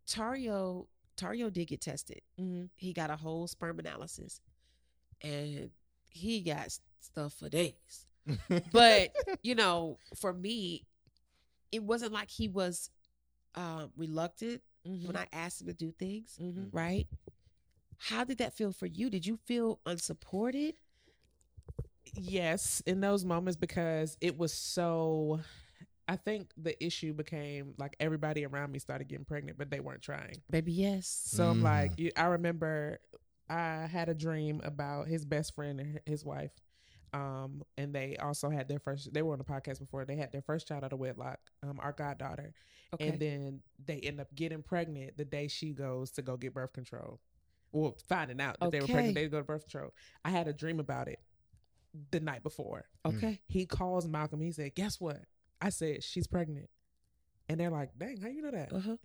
tario tario did get tested Mm-hmm. he got a whole sperm analysis and he got stuff for days but you know for me it wasn't like he was um reluctant Mm-hmm. when i asked him to do things mm-hmm. right how did that feel for you did you feel unsupported Yes, in those moments because it was so. I think the issue became like everybody around me started getting pregnant, but they weren't trying. baby yes So I'm Mhm. like, you, I remember I had a dream about his best friend and his wife. Um, and they also had their first, they were on the podcast before, they had their first child out of wedlock, um, our goddaughter. okay And then they end up getting pregnant the day she goes to go get birth control. Well, finding out that they were pregnant, they go to birth control. I had a dream about it the night before. okay He calls Malcolm. He said, Guess what? I said, She's pregnant. And they're like, Dang, how you know that? uh-huh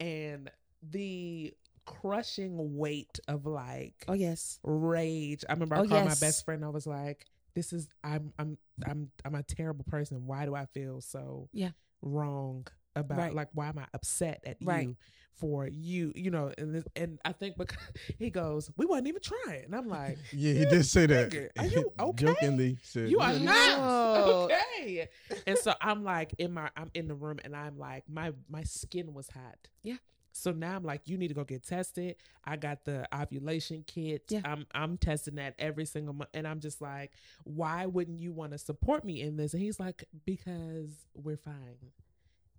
and the crushing weight of like Oh yes. rage. I remember I Oh, called yes. my best friend. I was like, "This is I'm I'm I'm I'm a terrible person. Why do I feel so Yeah. wrong about Right. like why am I upset at Right. you for you? You know?" And this, and I think because he goes, "We wasn't even trying," and I'm like, Yeah, he did say that. Nigga, are you okay? Jokingly said, "You are "Yeah, not No. okay." And so I'm like in my I'm in the room and I'm like my my skin was hot. Yeah. So now I'm like, you need to go get tested. I got the ovulation kit. Yeah. I'm I'm testing that every single month, and I'm just like, why wouldn't you want to support me in this? And he's like, because we're fine.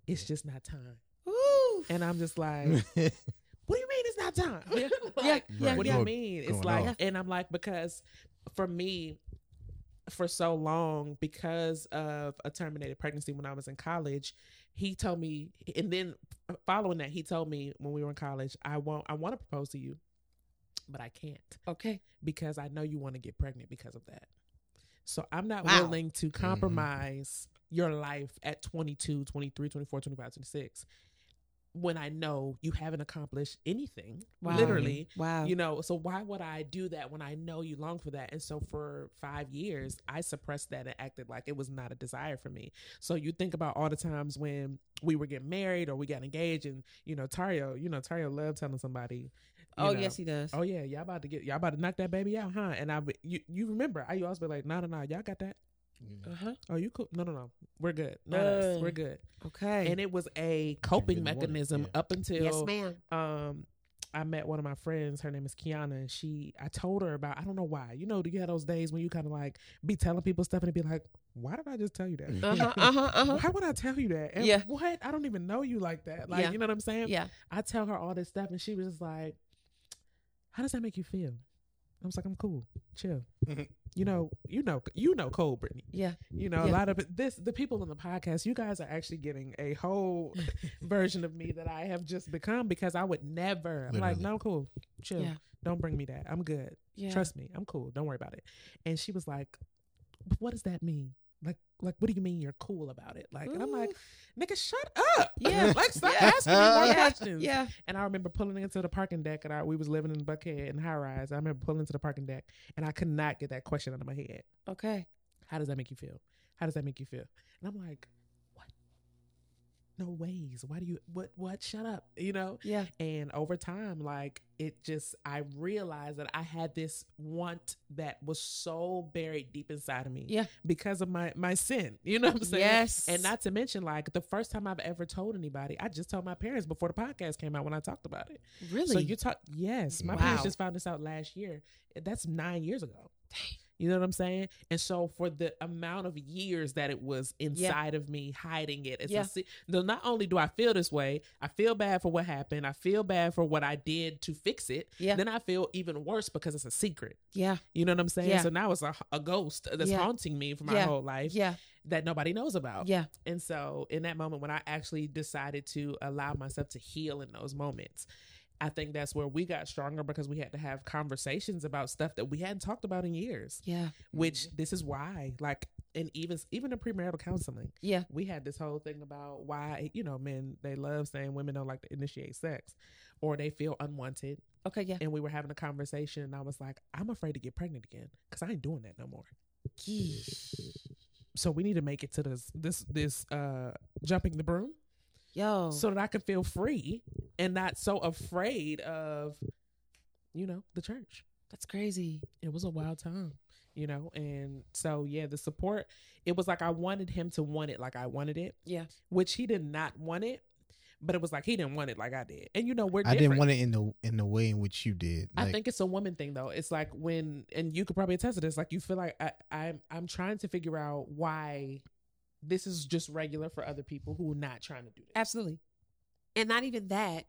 It's just not time. Ooh. And I'm just like, what do you mean it's not time? Yeah. Like, yeah, what do you mean? It's like, off. and I'm like, because for me, for so long, because of a terminated pregnancy when I was in college, he told me, and then following that, he told me when we were in college, I want, I want to propose to you, but I can't Okay. because I know you want to get pregnant because of that. So I'm not Wow. willing to compromise your life at 22, 23, 24, 25, 26 when I know you haven't accomplished anything. Wow. Literally. Wow. You know, so why would I do that when I know you long for that? And so for five years, I suppressed that and acted like it was not a desire for me. So you think about all the times when we were getting married or we got engaged, and you know, Tario, you know, Tario loved telling somebody. oh know, yes, he does. Oh yeah, y'all about to get y'all about to knock that baby out, huh? And I, you, you remember, I always be like, no, no, no, y'all got that. Uh huh. Oh, you cool? No, no, no, we're good. Not us. Uh, We're good. Okay. And it was a coping really mechanism yeah. up until yes, ma'am. um I met one of my friends. Her name is Kiana, and she I told her about I don't know why. You know, do you have those days when you kind of like be telling people stuff and it be like, why did I just tell you that? Uh huh. Uh huh. Uh huh. Why would I tell you that? And Yeah. what? I don't even know you like that. Like, Yeah. you know what I'm saying? Yeah. I tell her all this stuff, and she was just like, "How does that make you feel?" I was like, "I'm cool, chill." you know, you know, you know, Cole Brittany. Yeah. You know, a lot of it, this the people on the podcast. You guys are actually getting a whole version of me that I have just become because I would never. I'm like, no, cool, chill. Yeah. Don't bring me that. I'm good. Yeah. Trust me, I'm cool. Don't worry about it. And she was like, "What does that mean?" Like, like, what do you mean you're cool about it? Like, and I'm like, nigga, shut up. Yeah. like, stop Yeah. asking me more yeah. questions. Yeah. And I remember pulling into the parking deck, and I, we was living in Buckhead in high rise. I remember pulling into the parking deck, and I could not get that question out of my head. Okay. How does that make you feel? How does that make you feel? And I'm like? No ways. Why do you? What? What? Shut up. You know. Yeah. And over time, like it just, I realized that I had this want that was so buried deep inside of me. Yeah. Because of my my sin. You know what I'm saying? Yes. And not to mention, like the first time I've ever told anybody, I just told my parents before the podcast came out when I talked about it. Really. So you talk, yes, my parents just found this out last year. That's nine years ago. You know what I'm saying? And so for the amount of years that it was inside of me, hiding it, it's a Yeah. se- not only do I feel this way, I feel bad for what happened. I feel bad for what I did to fix it. Yeah. Then I feel even worse because it's a secret. yeah. You know what I'm saying? Yeah. So now it's a, a ghost that's Yeah. haunting me for my Yeah. whole life Yeah. that nobody knows about. Yeah. And so, in that moment, when I actually decided to allow myself to heal in those moments, I think that's where we got stronger because we had to have conversations about stuff that we hadn't talked about in years. Yeah. Which this is why, like, and even even in premarital counseling, Yeah. we had this whole thing about why you know men they love saying women don't like to initiate sex, or they feel unwanted. Okay. Yeah. And we were having a conversation, and I was like, I'm afraid to get pregnant again because I ain't doing that no more so we need to make it to this this this uh jumping the broom Yo. so that I can feel free and not so afraid of you know the church. that's crazy. It was a wild time, you know, and so yeah, the support. It was like I wanted him to want it like I wanted it, Yeah. which he did not want it, but it was like he didn't want it like I did. And you know we're I different. didn't want it in the in the way in which you did. I think it's a woman thing though. It's like when, and you could probably attest to this. Like you feel like I, I'm, I'm trying to figure out why this is just regular for other people who are not trying to do this. Absolutely. And not even that.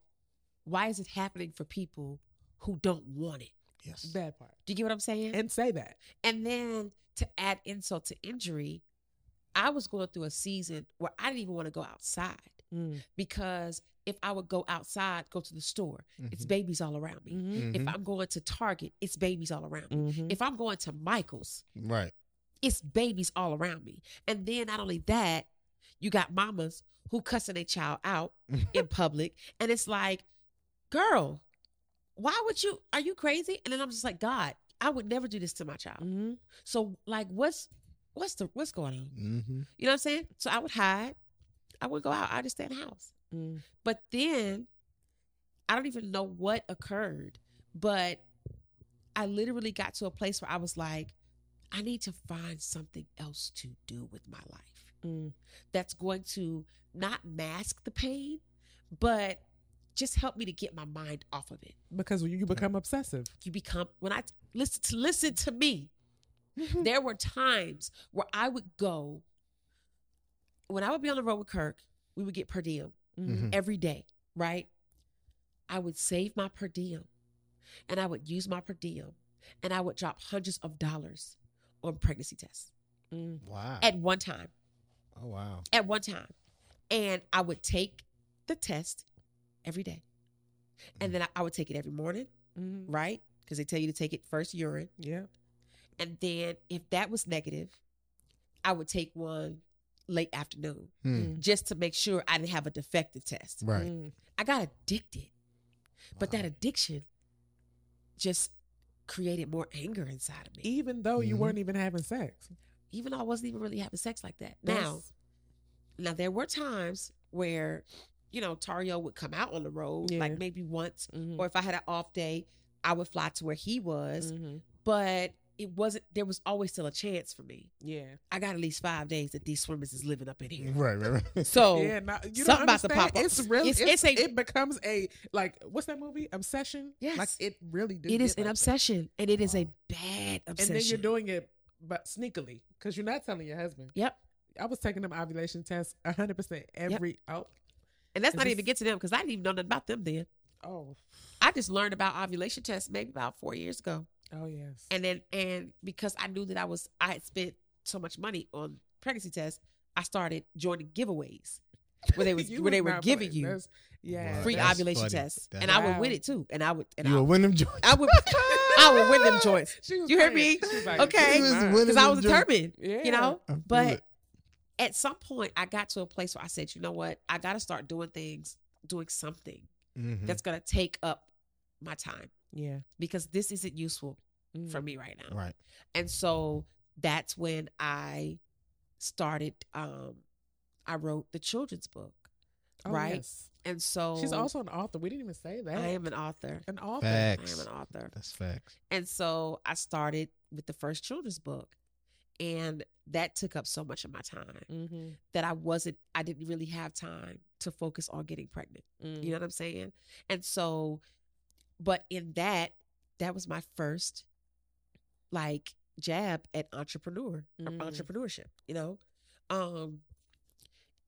Why is it happening for people who don't want it? yes. That part, Do you get what I'm saying? and say that. And then to add insult to injury, I was going through a season where I didn't even want to go outside because if I would go outside, go to the store, it's Mhm. babies all around me. Mm-hmm. If Mhm. I'm going to Target, it's babies all around me. Mm-hmm. If I'm going to Michael's, right. It's babies all around me. And then not only that, you got mamas who cussing their child out in public. And it's like, girl, why would you? Are you crazy? And then I'm just like, God, I would never do this to my child. Mhm. So like, what's what's the what's going on? Mm-hmm. You know what I'm saying? So I would hide. I would go out. I just stay in the house. Mm. But then I don't even know what occurred, but I literally got to a place where I was like, I need to find something else to do with my life Mm. that's going to not mask the pain, but just help me to get my mind off of it. Because you become obsessive. You become when I listen to listen to me. there were times where I would go when I would be on the road with Kirk, we would get per diem Mhm. every day, right? I would save my per diem and I would use my per diem and I would drop hundreds of dollars on pregnancy tests Mm. Wow. at one time. oh wow. At one time. And I would take the test every day. And then I, I would take it every morning, Mhm. right? Because they tell you to take it first urine. Yeah. And then if that was negative, I would take one late afternoon Hmm. just to make sure I didn't have a defective test. Right. Mm. I got addicted. But Wow. that addiction just created more anger inside of me. Even though you Mhm. weren't even having sex. Even though I wasn't even really having sex like that. Now, That's- now there were times where, you know, Tario would come out on the road, Yeah. like maybe once, Mhm. or if I had an off day, I would fly to where he was. Mhm. But it wasn't there was always still a chance for me. Yeah. I got at least five days that these swimmers is living up in here. Right. Right. Right. So yeah, no, you something about to understand. pop up. It's really It's- it's, it's a- it becomes a like what's that movie? Obsession. Yes. like it really. Do it is an like that. obsession. And it is a bad obsession. and then you're doing it but sneakily because you're not telling your husband. Yep. I was taking them ovulation tests 100 percent every. Oh, And that's Is not this- even get to them because I didn't even know nothing about them then. oh, I just learned about ovulation tests maybe about four years ago. Oh yes. And then and because I knew that I was I had spent so much money on pregnancy tests, I started joining giveaways where they was where they were giving playing. you That's- yeah, free that's ovulation funny. tests. That- and I would win it too. And I would and You I, would win them joints. I would I would win them joints. You hear me? She was like, Okay. "This is She was mine." winning Because I was them joints. determined. Yeah. You know? But at some point I got to a place where I said, you know what? I gotta start doing things, doing something Mhm. that's gonna take up my time Yeah. because this isn't useful Mm. for me right now. right. And so that's when I started um I wrote the children's book. Oh, right? yes. And so She's also an author. We didn't even say that. I am an author. an author. I am an author. That's facts. And so I started with the first children's book. And that took up so much of my time Mm-hmm. that I wasn't I didn't really have time to focus on getting pregnant. Mm. You know what I'm saying? And so, but in that, that was my first like jab at entrepreneur or Mm. entrepreneurship, you know? Um,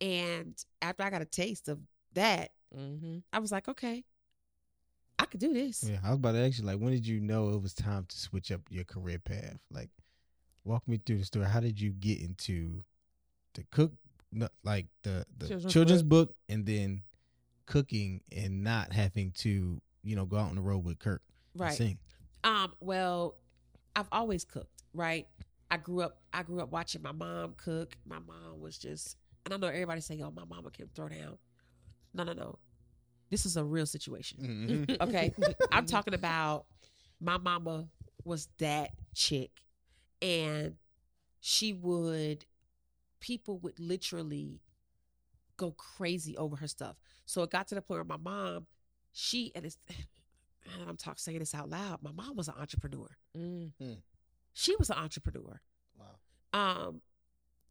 and after I got a taste of that, Mm-hmm. I was like, okay, I could do this. Yeah, I was about to ask you, like, when did you know it was time to switch up your career path? Like, walk me through the story. How did you get into the cook, like the the Children's children's, book. and then cooking and not having to, you know, go out on the road with Kirk Right. sing? Um, well, I've always cooked, right? I grew up I grew up watching my mom cook. My mom was just and I know everybody say, Oh, my mama can throw down. No, no, no. This is a real situation. Mhm. Okay. I'm talking about my mama was that chick and she would people would literally go crazy over her stuff. So it got to the point where my mom, she and it's and I'm talking saying this out loud. My mom was an entrepreneur. Mm. She was an entrepreneur. Wow. Um,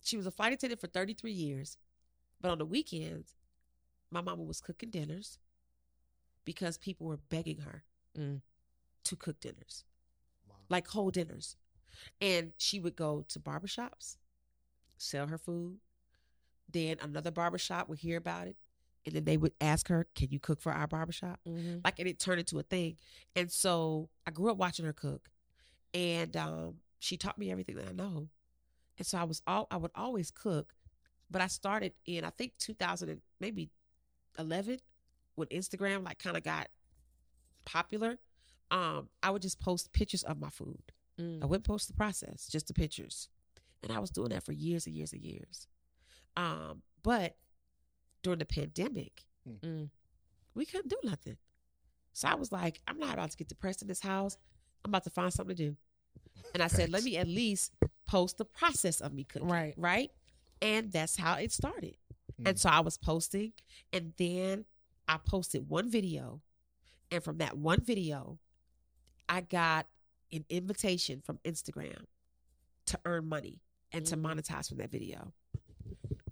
she was a flight attendant for 33 years, but on the weekends, my mama was cooking dinners because people were begging her Mm. to cook dinners, like whole dinners. And she would go to barbershops, sell her food. Then another barbershop would hear about it. And then they would ask her, Can you cook for our barbershop? Mm-hmm. like and it turned into a thing and so i grew up watching her cook and um she taught me everything that i know and so i was all i would always cook but i started in i think 2000 and maybe 11 when instagram like kind of got popular um i would just post pictures of my food Mm. I wouldn't post the process, just the pictures. And I was doing that for years and years and years. Um, but during the pandemic, Mm. we couldn't do nothing. So I was like, I'm not about to get depressed in this house. I'm about to find something to do. And I said, let me at least post the process of me cooking. Right. Right. And that's how it started. Mm. And so I was posting, and then I posted one video. And from that one video, I got an invitation from Instagram to earn money and to Mm. monetize from that video.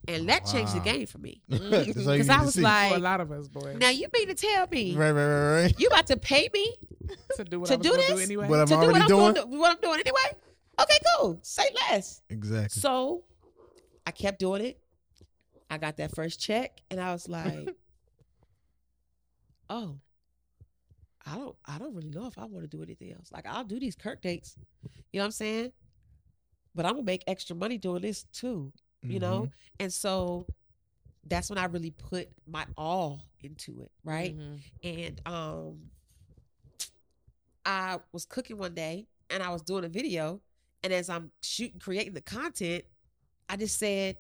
And that changed the game for me. That's all you Because need I was see. like, For a lot of us, boy, now you mean to tell me right, right, right, right. you about to pay me to do what to I was do gonna do this? anyway. But I'm to do already what I'm doing. doing, what I'm doing anyway? Okay, cool. Say less. Exactly. So I kept doing it. I got that first check and I was like, oh, I don't I don't really know if I want to do anything else. Like I'll do these Kirk dates. You know what I'm saying? But I'm gonna make extra money doing this too. You know? And so that's when I really put my all into it, right? Mhm. and um I was cooking one day and I was doing a video and as I'm shooting creating the content I just said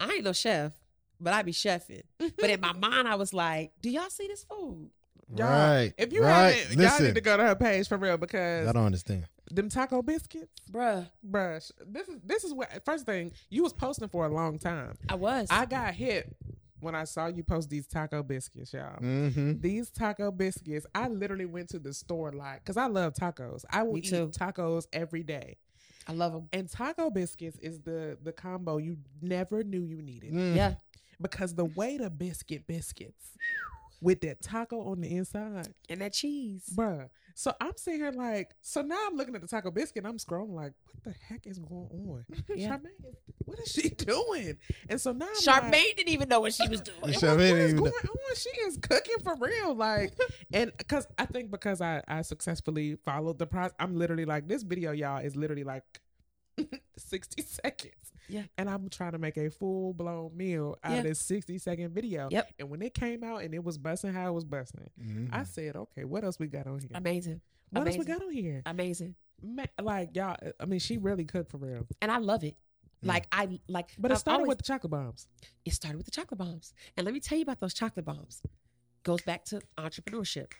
I ain't no chef but I be chefing but in my mind I was like do y'all see this food. Y'all, Right. If you right. haven't, Listen, y'all need to go to her page for real because I don't understand. Them taco biscuits, bruh bruh. This is this is what first thing you was posting for a long time. I was I got hit when I saw you post these taco biscuits, y'all. Mm-hmm. These taco biscuits, I literally went to the store like, cause I love tacos. I will Me eat too. tacos every day. I love them And taco biscuits is the the combo you never knew you needed Mm. yeah because the way the biscuit biscuits with that taco on the inside, and that cheese bruh. So I'm sitting here like, so now I'm looking at the taco biscuit. and I'm scrolling like, what the heck is going on? Yeah. Charmaine, what is she doing? And so now I'm Charmaine like, didn't even know what she was doing like, Charmaine what didn't is even going know. on? She is cooking for real, like, and because I think because I I successfully followed the process, I'm literally like, this video, y'all, is literally like 60 seconds. Yeah. and I'm trying to make a full blown meal out Yeah. of this 60 second video. Yep. And when it came out and it was busting how it was busting, Mhm. I said, okay, what else we got on here? amazing what else we got on here? amazing Ma- like y'all, I mean, she really cooked for real. and I love it Mm. like I like But it I've started always- with the chocolate bombs. it started with the chocolate bombs. And let me tell you about those chocolate bombs. Goes back to entrepreneurship.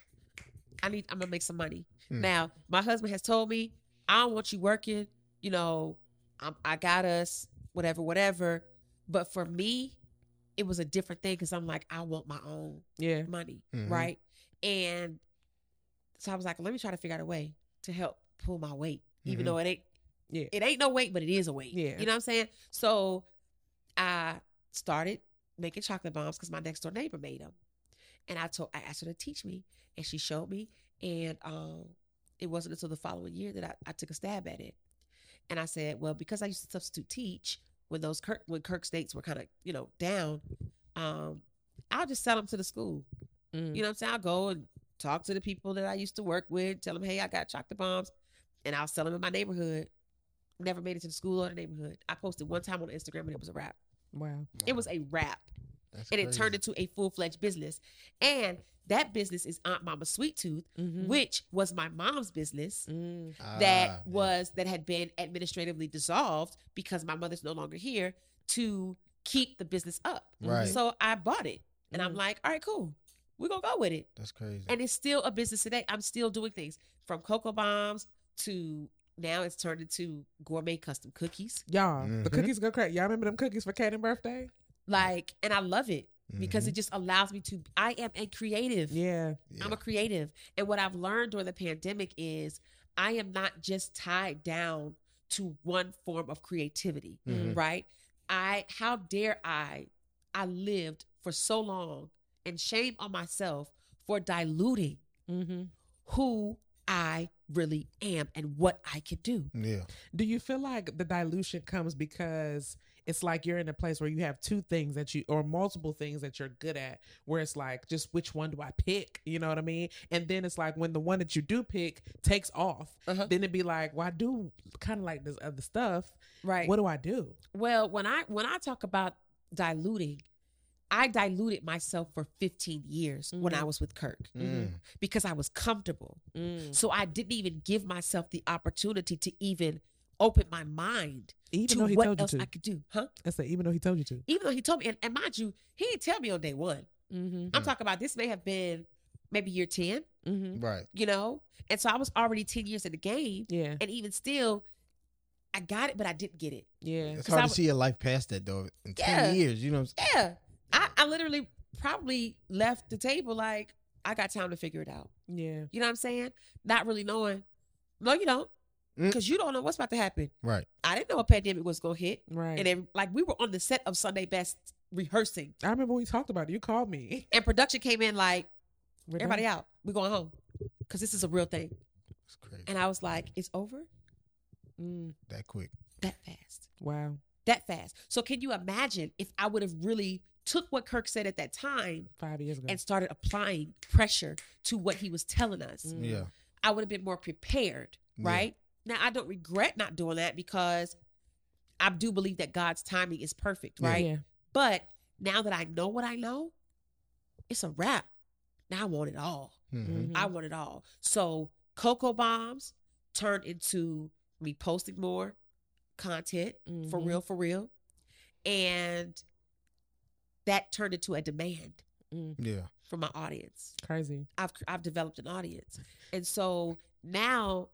I need I'm gonna make some money. Hmm. Now, my husband has told me, I don't want you working, you know, I'm, I got us, whatever, whatever. But for me, it was a different thing because I'm like, I want my own Yeah. money, Mhm. right? And so I was like, let me try to figure out a way to help pull my weight, even Mhm. though it ain't Yeah. it ain't no weight, but it is a weight. Yeah. You know what I'm saying? So I started making chocolate bombs because my next door neighbor made them. And I told I asked her to teach me and she showed me. And um it wasn't until the following year that I, I took a stab at it. And I said, well, because I used to substitute teach when those Kirk when Kirk states were kind of, you know, down, um, I'll just sell them to the school. Mm. You know what I'm saying? I'll go and talk to the people that I used to work with, tell them, hey, I got chocolate bombs, and I'll sell them in my neighborhood. Never made it to the school or the neighborhood. I posted one time on Instagram and it was a wrap. Wow. It was a wrap. That's And it turned into a full fledged business. And that business is Aunt Mama Sweet Tooth, Mhm. which was my mom's business Mm. that Ah, yeah. was that had been administratively dissolved because my mother's no longer here to keep the business up. Right. So I bought it. And I'm Mm. like, all right, cool. We're gonna go with it. That's crazy. And it's still a business today. I'm still doing things from cocoa bombs to now it's turned into gourmet custom cookies. Y'all, the Mhm. cookies go crazy. Y'all remember them cookies for Kaden's birthday? Like, and I love it because Mhm. it just allows me to. I am a creative. Yeah. I'm a creative. And what I've learned during the pandemic is I am not just tied down to one form of creativity, Mhm. right? I how dare I I lived for so long and shame on myself for diluting Mm-hmm. who I really am and what I can do. Yeah. Do you feel like the dilution comes because it's like you're in a place where you have two things that you or multiple things that you're good at where it's like just which one do I pick? You know what I mean? And then it's like when the one that you do pick takes off, Uh-huh. then it'd be like, well, I do kind of like this other stuff. Right. What do I do? Well, when I when I talk about diluting, I diluted myself for 15 years when I Mhm. was with Kirk Mm. because I was comfortable. Mm. So I didn't even give myself the opportunity to even open my mind Even to though he what told you else to. I could do. Huh? I said, even though he told you to. Even though he told me, and, and mind you, he didn't tell me on day one. Mm-hmm. I'm talking about this may have been maybe year 10, Mm-hmm. Right. you know? And so I was already 10 years in the game. Yeah. And even still, I got it, but I didn't get it. Yeah. it's hard I to see a life past that though. In Yeah. ten years, you know. What I'm Yeah. I, I literally probably left the table like, I got time to figure it out. Yeah. You know what I'm saying? Not really knowing. No, you don't. Mm. Because you don't know what's about to happen. Right. I didn't know a pandemic was going to hit. Right. And every, like we were on the set of Sunday Best rehearsing, I remember we talked about it. You called me. and production came in like, We're everybody done. out. We're going home. Because this is a real thing. It's crazy. And I was like, it's over Mm, that quick. that fast. wow. That fast. So can you imagine if I would have really took what Kirk said at that time Five years ago. and started applying pressure to what he was telling us? Mm. Yeah. I would have been more prepared, Yeah. Right? Now I don't regret not doing that because I do believe that God's timing is perfect, right? Yeah. But now that I know what I know, it's a wrap. Now I want it all. Mhm. Mhm. I want it all. So Cocoa Bombs turned into me posting more content for Mhm. real, for real. And that turned into a demand Mm, Yeah. from my audience. crazy. I've I've developed an audience. And so now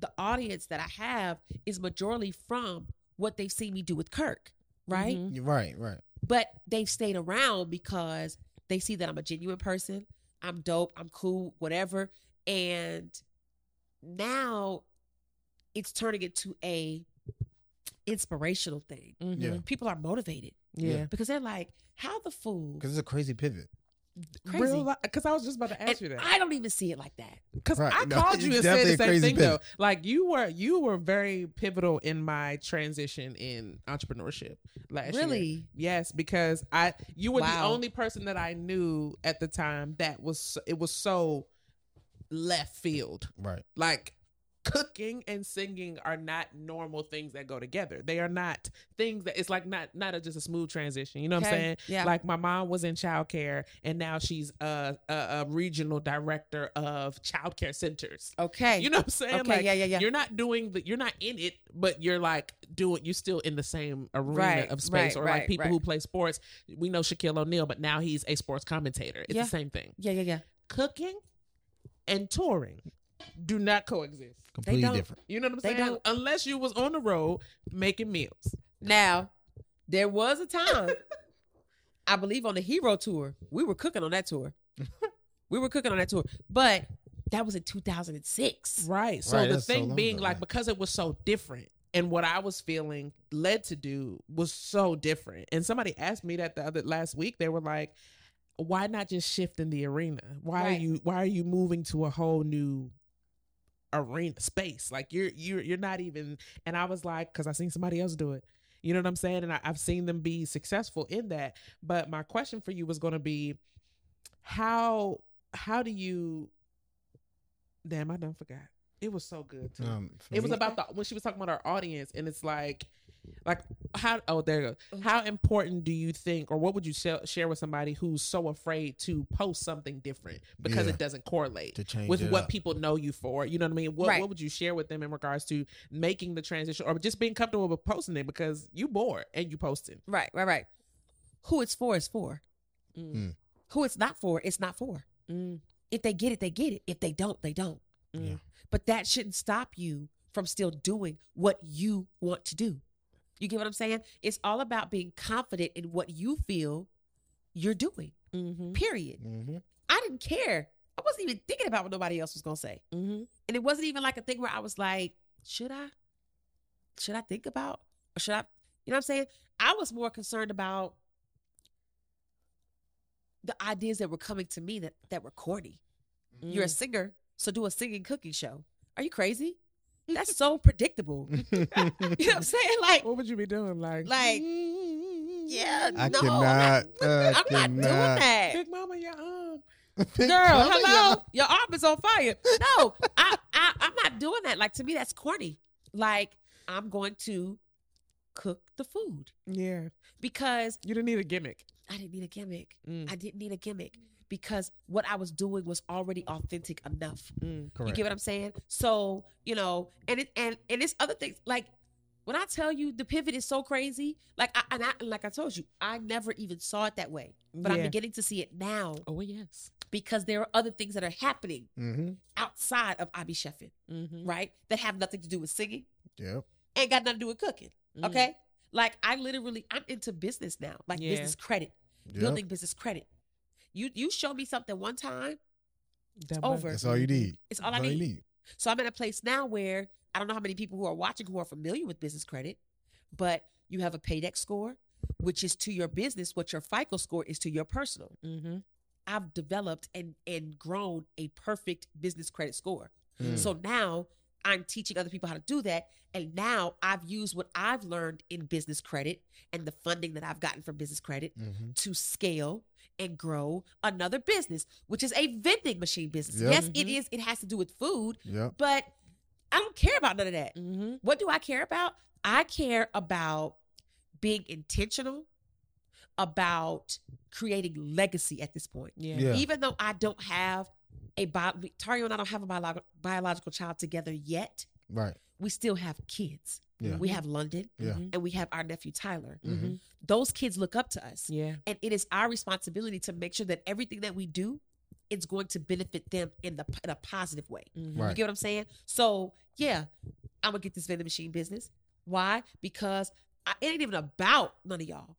the audience that I have is majorly from what they've seen me do with Kirk, right? Mhm. Right. Right. But they've stayed around because they see that I'm a genuine person. I'm dope, I'm cool, whatever. And now it's turning into a inspirational thing. Mhm. Yeah. People are motivated Yeah. because they're like, how the fool Because it's a crazy pivot. Crazy. Because I was just about to ask and you that. I don't even see it like that. Because Right. I No, called you and said the same crazy thing though. Like you were you were very pivotal in my transition in entrepreneurship last year. Really? Yes, because I you were the only person that I knew at the time that was it was so left field. Right. Like cooking and singing are not normal things that go together. They are not things that it's like not not a, just a smooth transition. You know what I'm saying? Yeah. Like my mom was in childcare and now she's a, a, a regional director of childcare centers. Okay. You know what I'm saying? Okay, Like, yeah, yeah, yeah. You're not doing the, you're not in it, but you're like doing, you're still in the same arena Right, of space. right, or right, like people who play sports. We know Shaquille O'Neal, but now he's a sports commentator. It's Yeah. the same thing. yeah, yeah, yeah. Cooking and touring do not coexist. Completely don't. different. You know what I'm They saying? don't. Unless you was on the road making meals. Now, there was a time, I believe on the Hero tour, we were cooking on that tour. we were cooking on that tour, but that was in 2006. Right. So Right, the that's so thing being ago, like yeah. because it was so different and what I was feeling led to do was so different. And somebody asked me that the other last week. They were like, why not just shift in the arena? Why Right. are you why are you moving to a whole new arena space? Like you're you're you're not even and I was like, because I seen somebody else do it. You know what I'm saying? And I, I've seen them be successful in that. But my question for you was gonna be how how do you damn I done forgot. It was so good too. Um, it was about the when she was talking about our audience and it's like like how oh there you go Mhm. how important do you think or what would you share, share with somebody who's so afraid to post something different because Yeah. it doesn't correlate to change with what up. people know you for you know what i mean what, Right. what would you share with them in regards to making the transition or just being comfortable with posting it because you bored and you posting Right, right, right. Who it's for is for. Mm. Mm. Who it's not for, it's not for. Mm. If they get it, they get it. If they don't, they don't. Mm. Yeah. But that shouldn't stop you from still doing what you want to do. You get what I'm saying? It's all about being confident in what you feel you're doing. Mhm. Period. Mhm. I didn't care. I wasn't even thinking about what nobody else was gonna say. Mhm. And it wasn't even like a thing where I was like, should I? Should I think about? Or should I? You know what I'm saying? I was more concerned about the ideas that were coming to me that, that were corny. You're a Mm. singer, so do a singing cooking show. Are you crazy? That's so predictable. You know what I'm saying? Like, what would you be doing like like, yeah, I no, cannot. I'm, not, I'm not doing that. big mama your arm Big Girl, Mama, hello, your arm is on fire. No, I, I, I'm not doing that. Like to me, that's corny. Like I'm going to cook the food yeah because you didn't need a gimmick I didn't need a gimmick. Mm. I didn't need a gimmick because what I was doing was already authentic enough. Mm. You get what I'm saying? So you know, and it and and it's other things like when I tell you the pivot is so crazy, like I, and I, like I told you, I never even saw it that way, but I'm beginning to see it now Oh yes. because there are other things that are happening Mm-hmm. outside of I Be Chefin, Mm-hmm. right? That have nothing to do with singing, Yep. ain't got nothing to do with cooking. Mm. Okay, like I literally, I'm into business now, like Yeah. business credit, Yep. building business credit. You you show me something one time, That over. That's all you need. it's all That's I you need. So I'm in a place now where I don't know how many people who are watching who are familiar with business credit, but you have a paydex score, which is to your business what your FICO score is to your personal. Mm-hmm. I've developed and and grown a perfect business credit score. Mm. So now I'm teaching other people how to do that. And now I've used what I've learned in business credit and the funding that I've gotten from business credit Mm-hmm. to scale and grow another business, which is a vending machine business. Yep. Yes, it Mhm. is. It has to do with food, Yep. but I don't care about none of that. Mm-hmm. What do I care about? I care about being intentional, about creating legacy at this point. Yeah. Yeah. Even though I don't have a bio, Tario and I don't have a biolo- biological child together yet, Right. we still have kids. Yeah. We have London Yeah. Mhm. and we have our nephew Tyler. Mm-hmm. Those kids look up to us. Yeah. And it is our responsibility to make sure that everything that we do it's going to benefit them in the in a positive way. Mhm. Right. You get what I'm saying? So yeah, I'm gonna get this vending machine business. Why? Because I, it ain't even about none of y'all.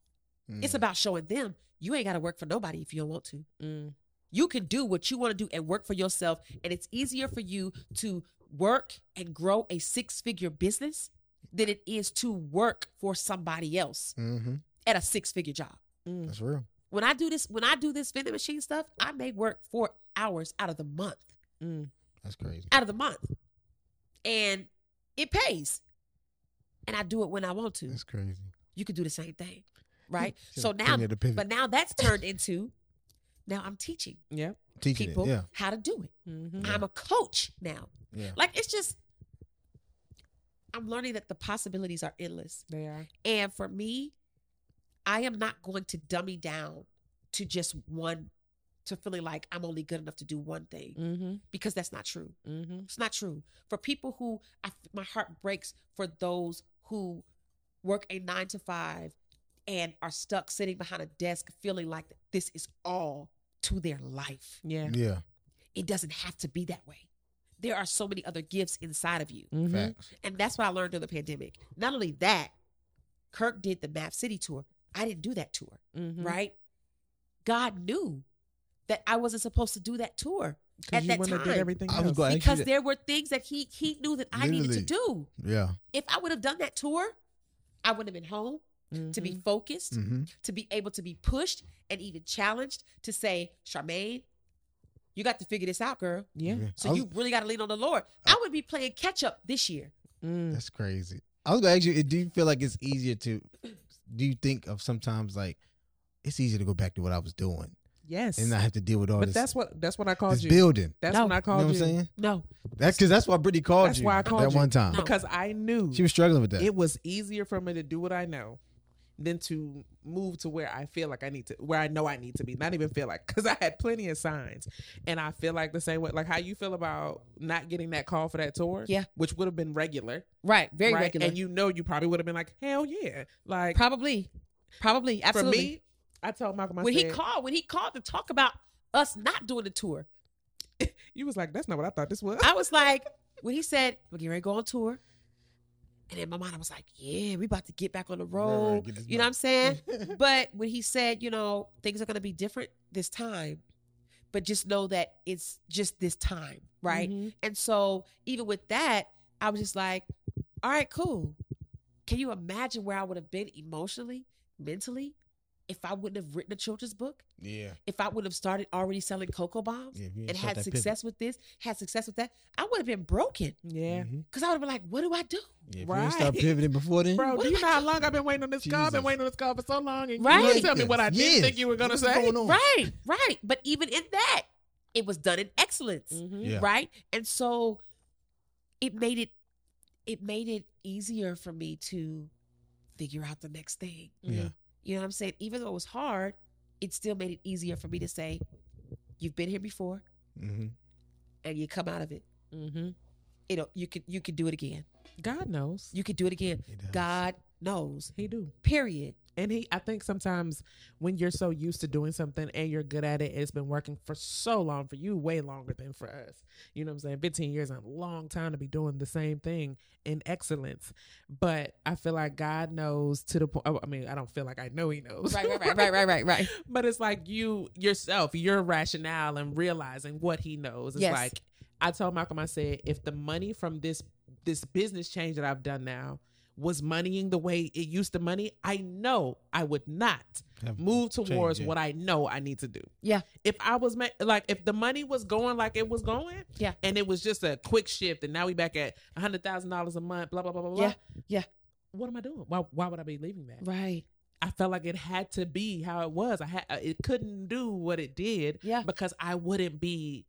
It's Mm. about showing them you ain't got to work for nobody if you don't want to. Mm. You can do what you want to do and work for yourself, and it's easier for you to work and grow a six figure business than it is to work for somebody else Mm-hmm. at a six figure job. Mm. That's real. When I do this, when I do this vending machine stuff, I may work four hours out of the month. Mm. That's crazy. out of the month. And it pays. And I do it when I want to. That's crazy. You could do the same thing. Right? So now there to pivot. but now that's turned into now I'm teaching Yeah, Teaching people it. Yeah. how to do it. Mm-hmm. I'm a coach now. Yeah. Like it's just I'm learning that the possibilities are endless. They are. And for me, I am not going to dummy down to just one to feeling like I'm only good enough to do one thing Mm-hmm. because that's not true. Mm-hmm. It's not true. For people who, I, my heart breaks for those who work a nine to five and are stuck sitting behind a desk feeling like this is all to their life. Yeah. Yeah. It doesn't have to be that way. There are so many other gifts inside of you. Mm-hmm. Facts. And that's what I learned during the pandemic. Not only that, Kirk did the Map City tour. I didn't do that tour, Mm-hmm. right? God knew that I wasn't supposed to do that tour at you that time. everything I was else. going to ask you because there were things that he he knew that I needed to do. Yeah. if I would have done that tour, I would have been home to be Mhm. focused, Mm-hmm. to be able to be pushed and even challenged to say, Charmaine, you got to figure this out, girl. Yeah. So was- you really got to lean on the Lord. I would be playing catch up this year. Mm. That's crazy. I was gonna ask you, do you feel like it's easier to do you think of sometimes like it's easier to go back to what I was doing Yes. and not have to deal with all but this that's what that's what I called this you. building. That's No. when I You know called what you. I'm saying? No, That's because that's why Brittany called That's you why I called that you. one time. No. because I knew She was struggling with that. it was easier for me to do what I know than to move to where I feel like I need to, where I know I need to be. Not even feel like, because I had plenty of signs, and I feel like the same way, like how you feel about not getting that call for that tour, Yeah. which would have been regular, right, very right? regular. and you know you probably would have been like, hell yeah, like probably, probably, absolutely. for me. I told Malcolm, I when he called, when he called to talk about us not doing the tour, you was like, that's not what I thought this was. I was like, when he said we're getting ready to go on tour, and in my mind I was like, yeah, we about to get back on the road. get this you know what I'm saying? but when he said, you know, things are going to be different this time, but just know that it's just this time, right? Mhm. And so even with that, I was just like, all right, cool. Can you imagine where I would have been emotionally, mentally, if I wouldn't have written a children's book? yeah. If I would have started already selling cocoa bombs Yeah, if you ain't and had that pivot. success with this, had success with that, I would have been broken Yeah, Mhm. because I would have been like, what do I do? Yeah, if you ain't start pivoting before then, bro. What Do you am know I how long I've been waiting on this call? I've been waiting on this call for so long, and Right. you didn't tell me what I didn't think you were gonna What's say. going? Right, right. But even in that, it was done in excellence. Mhm. Yeah. right and so it made it it made it easier for me to figure out the next thing Yeah. You know what i'm saying even though it was hard it still made it easier for me to say you've been here before hmm and you come out of it Mm-hmm. it'll you could you could do it again. God knows. You could do it again. God knows. He do. Period. And he, I think sometimes when you're so used to doing something and you're good at it, it's been working for so long for you, way longer than for us. You know what I'm saying? 15 years is a long time to be doing the same thing in excellence. But I feel like God knows to the point. Oh, I mean, I don't feel like I know He knows. Right, right, right, right, right, right, right. but it's like you yourself, your rationale and realizing what He knows. It's Yes. like I told Malcolm, I said, if the money from this this business change that I've done now was moneying the way it used to money, I know I would not Have move change, towards yeah. what I know I need to do. Yeah. If I was ma- like, if the money was going like it was going, Yeah. and it was just a quick shift, and now we back at a hundred thousand dollars a month, blah blah blah blah blah. Yeah, yeah. What am I doing? Why why would I be leaving that? Right. I felt like it had to be how it was. I had it couldn't do what it did Yeah. because I wouldn't be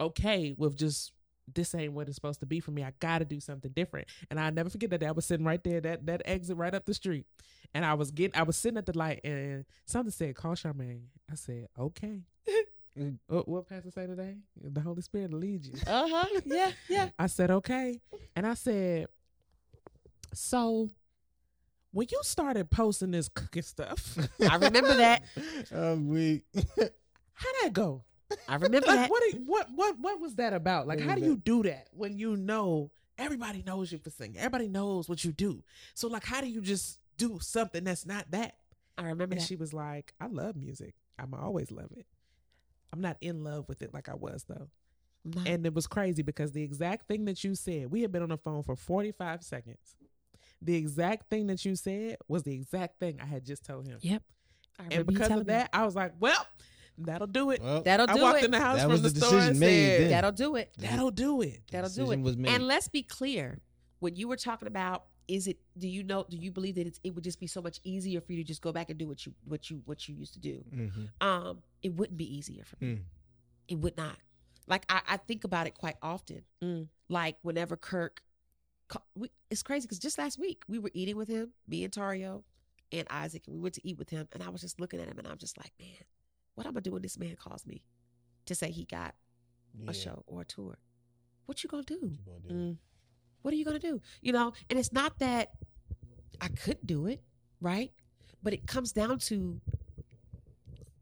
okay with just this ain't what it's supposed to be for me. I got to do something different. And I never forget that day I was sitting right there, that that exit right up the street, and I was getting, I was sitting at the light, and something said, "Call Charmaine." I said, "Okay." What, what Pastor say today? The Holy Spirit will lead you. Uh huh. Yeah. Yeah. I said, "Okay," and I said, "So." When you started posting this cooking stuff, I remember that. Um, we how'd that go? I remember Like, that. what, do- what what what was that about? Like, how do you do that when you know everybody knows you for singing? Everybody knows what you do. So, like, how do you just do something that's not that? I remember And that. she was like, "I love music. I'm always love it. I'm not in love with it like I was though." No. And it was crazy because the exact thing that you said, we had been on the phone for 45 seconds. The exact thing that you said was the exact thing I had just told him. Yep. I And remember you because telling of me. that, I was like, "Well, that'll do it." well, that'll I do walked it. in the house That from was the, the store and decision made said, then. That'll do it. "That'll do it." the That'll do decision it. Was made. And let's be clear. When you were talking about, is it? Do you know? Do you believe that it's, it would just be so much easier for you to just go back and do what you what you what you used to do? Mhm. Um, it wouldn't be easier for me. Mm. It would not. Like I, I think about it quite often. Mm. Like whenever Kirk, we, it's crazy because just last week we were eating with him, me and Tario and Isaac, and we went to eat with him, and I was just looking at him, and I'm just like, man, what am I when This man calls me to say he got Yeah. a show or a tour. What you gonna do? What you gonna do? Mm. What are you gonna do? You know, and it's not that I couldn't do it, right? But it comes down to,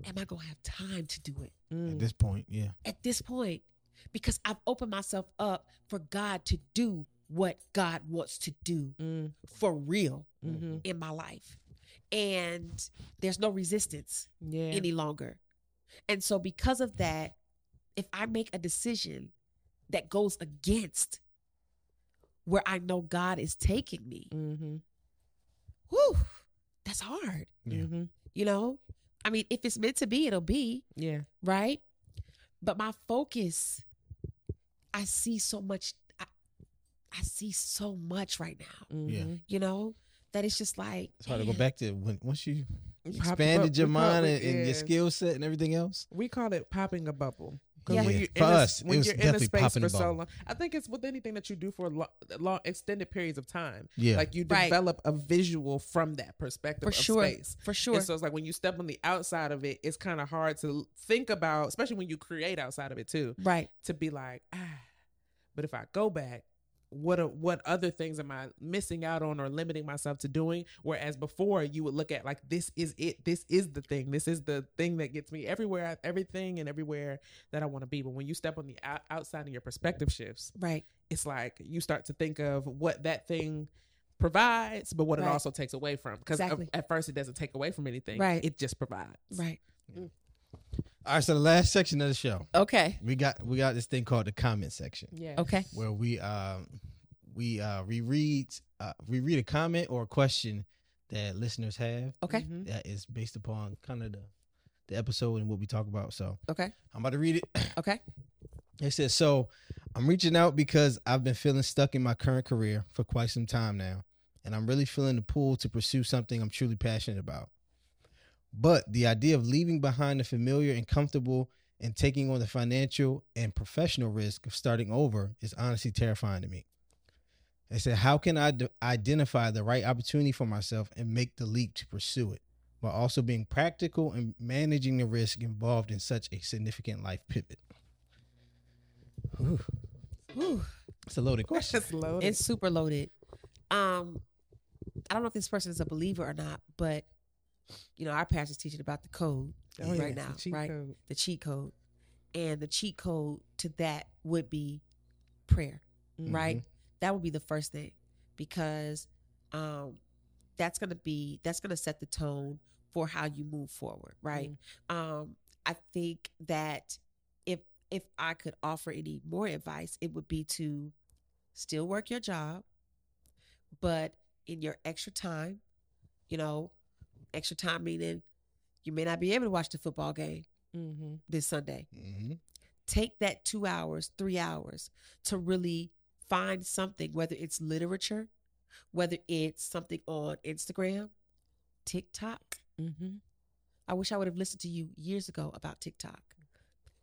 am I gonna have time to do it? Mm. At this point, yeah. at this point because I've opened myself up for God to do what God wants to do Mm. for real Mhm. in my life. And there's no resistance Yeah. any longer. And so, because of that, if I make a decision that goes against where I know God is taking me, mm-hmm. whew, that's hard. Yeah. Mm-hmm. You know, I mean, if it's meant to be, it'll be. Yeah. right? But my focus, I see so much. I, I see so much right now. Mhm. You know that it's just like It's hard to go back to when once you Pop- expanded your mind it- and, and your skill set and everything else. We call it popping a bubble. Yeah. when you're For in a, us, it when was you're in a space for a so long, I think it's with anything that you do for long, long extended periods of time. Yeah. Like you Right. develop a visual from that perspective for of sure, space. for sure. And so it's like when you step on the outside of it, it's kind of hard to think about, especially when you create outside of it too, right, to be like, ah, but if I go back, what are, what other things am I missing out on or limiting myself to doing? Whereas before you would look at like this is it, this is the thing, this is the thing that gets me everywhere, everything and everywhere that I want to be. But when you step on the out, outside and your perspective shifts, right, it's like you start to think of what that thing provides, but what it also takes away from. Because uh, Exactly. at first it doesn't take away from anything, Right. It just provides, right. Mm. All right, so the last section of the show, Okay, we got we got this thing called the comment section, Yeah. okay, where we um we uh reread uh reread a comment or a question that listeners have okay, Mhm. that is based upon kind of the the episode and what we talk about. So okay, I'm about to read it. okay. It says, So I'm reaching out because I've been feeling stuck in my current career for quite some time now, and I'm really feeling the pull to pursue something I'm truly passionate about. But the idea of leaving behind the familiar and comfortable and taking on the financial and professional risk of starting over is honestly terrifying to me. They said, How can I d- identify the right opportunity for myself and make the leap to pursue it, while also being practical and managing the risk involved in such a significant life pivot? Whew. Whew. It's a loaded question. It's loaded. It's super loaded. Um, I don't know if this person is a believer or not, but you know, our pastor's teaching about the code Oh, right now, cheat right? code. The cheat code, and the cheat code to that would be prayer, Mm-hmm. right? That would be the first thing because um, that's gonna be that's gonna set the tone for how you move forward, right? Um, I think that if if I could offer any more advice, it would be to still work your job, but in your extra time, you know, extra time meaning you may not be able to watch the football game Mm-hmm. this Sunday. Mm-hmm. Take that two hours, three hours to really find something, whether it's literature, whether it's something on Instagram, TikTok. Mm-hmm. I wish I would have listened to you years ago about TikTok.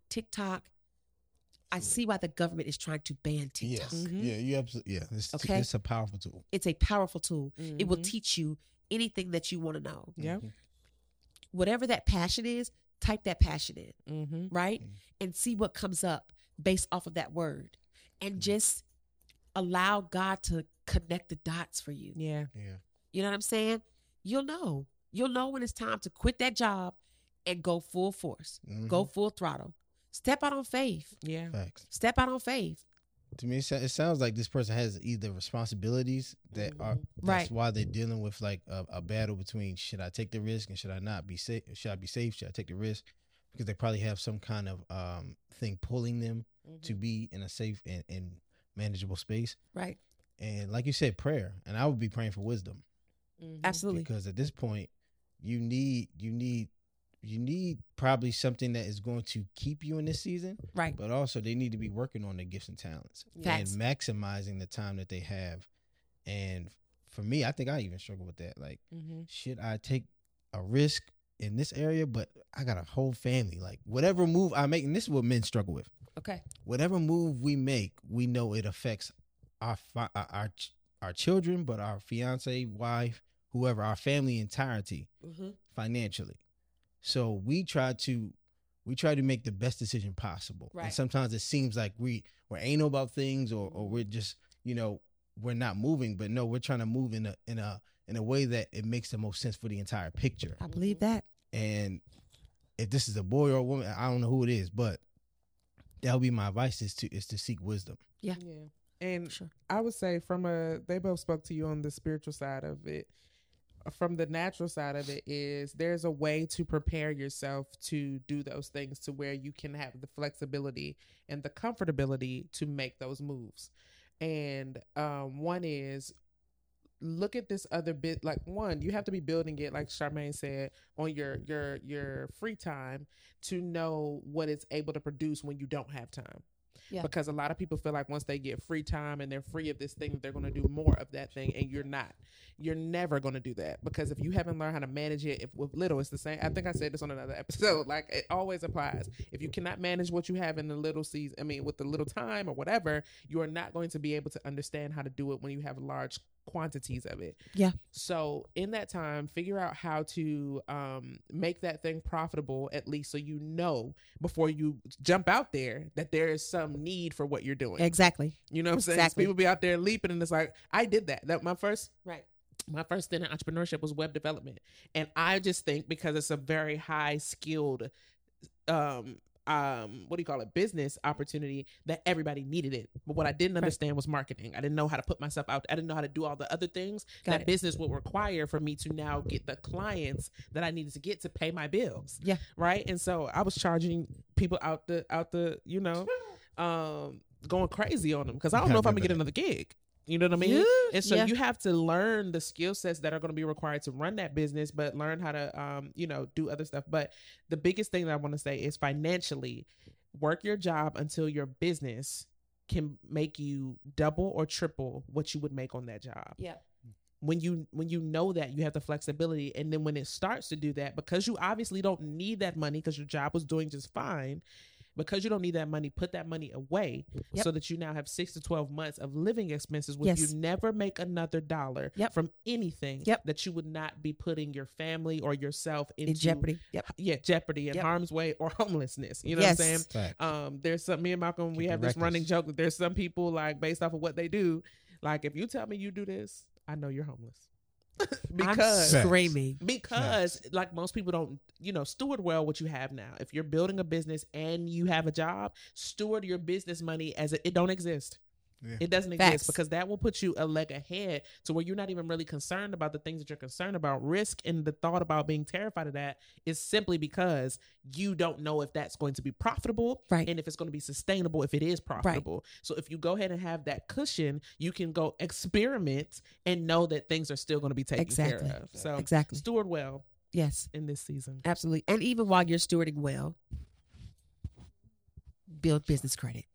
TikTok, I see why the government is trying to ban TikTok. Yes. Mhm. Yeah, you absolutely. Yeah, it's, Okay. it's a powerful tool. It's a powerful tool. It will Mhm. teach you anything that you want to know. Yep. Mhm. Whatever that passion is, type that passion in, Mm-hmm. right? Mhm. And see what comes up based off of that word. And Mhm. just allow God to connect the dots for you. Yeah. Yeah. You know what I'm saying? You'll know. You'll know when it's time to quit that job and go full force, go Mhm. full throttle. Step out on faith. Yeah. Facts. Step out on faith. To me, it sounds like this person has either responsibilities that are Mhm. that's Right. why they're dealing with like a, a battle between should I take the risk and should I not be safe? Should I be safe? Should I take the risk? Because they probably have some kind of um thing pulling them to be in a safe and, and manageable space. Right. And like you said, prayer. And I would be praying for wisdom Mhm. Absolutely. because at this point, you need you need you need probably something that is going to keep you in this season, Right. but also they need to be working on their gifts and talents Facts. and maximizing the time that they have. And for me, I think I even struggle with that. Like, Mm-hmm. should I take a risk in this area? But I got a whole family. Like, whatever move I make, and this is what men struggle with. Okay. Whatever move we make, we know it affects our fi- our our, our children, but our fiance, wife, whoever, our family entirety Mm-hmm. financially. So we try to we try to make the best decision possible. And Right. sometimes it seems like we we're anal about things or or we're just, you know, we're not moving, but no, we're trying to move in a in a in a way that it makes the most sense for the entire picture. I believe that. And if this is a boy or a woman, I don't know who it is, but that would be my advice is to is to seek wisdom. Yeah. And Sure. I would say from a they both spoke to you on the spiritual side of it. From the natural side of it is there's a way to prepare yourself to do those things to where you can have the flexibility and the comfortability to make those moves. And um one is look at this other bit like one you have to be building it like charmaine said on your your your free time to know what it's able to produce when you don't have time Yeah. because a lot of people feel like once they get free time and they're free of this thing they're going to do more of that thing and you're not you're never going to do that because if you haven't learned how to manage it if with little it's the same i think i said this on another episode like it always applies if you cannot manage what you have in the little season i mean with the little time or whatever you are not going to be able to understand how to do it when you have large quantities of it Yeah. so in that time figure out how to um, make that thing profitable at least so you know before you jump out there that there is some need for what you're doing Exactly. you know what I'm saying? Exactly. People be out there leaping, and it's like I did that. That my first Right. my first stint in entrepreneurship was web development, and I just think because it's a very high skilled, um, um, what do you call it, business opportunity that everybody needed it. But what I didn't understand was marketing. I didn't know how to put myself out. I didn't know how to do all the other things Got that it. business would require for me to now get the clients that I needed to get to pay my bills. Yeah. Right. And so I was charging people out the out the you know, um, going crazy on them because I don't know if I'm gonna get another gig. You know what I mean? Yeah. And so Yeah. you have to learn the skill sets that are going to be required to run that business, but learn how to, um, you know, do other stuff. But the biggest thing that I want to say is financially, work your job until your business can make you double or triple what you would make on that job Yeah. when you when you know that you have the flexibility and then when it starts to do that because you obviously don't need that money because your job was doing just fine because you don't need that money, put that money away Yep. so that you now have six to 12 months of living expenses where Yes. you never make another dollar Yep. from anything Yep. that you would not be putting your family or yourself into in jeopardy. Yep. Yeah, jeopardy and Yep. harm's way or homelessness. You know yes. what I'm saying? Fact. Um, there's some me and Malcolm. we Keep it have this running joke that there's some people like based off of what they do. Like if you tell me you do this, I know you're homeless because I'm screaming. because like most people don't you know steward well what you have now. If you're building a business and you have a job, steward your business money as it, it don't exist. Yeah. It doesn't Facts. exist because that will put you a leg ahead to where you're not even really concerned about the things that you're concerned about. Risk and the thought about being terrified of that is simply because you don't know if that's going to be profitable Right. and if it's going to be sustainable if it is profitable. So if you go ahead and have that cushion, you can go experiment and know that things are still going to be taken Exactly. care of. So Exactly. steward well Yes. in this season. Absolutely. And even while you're stewarding well, build business credit.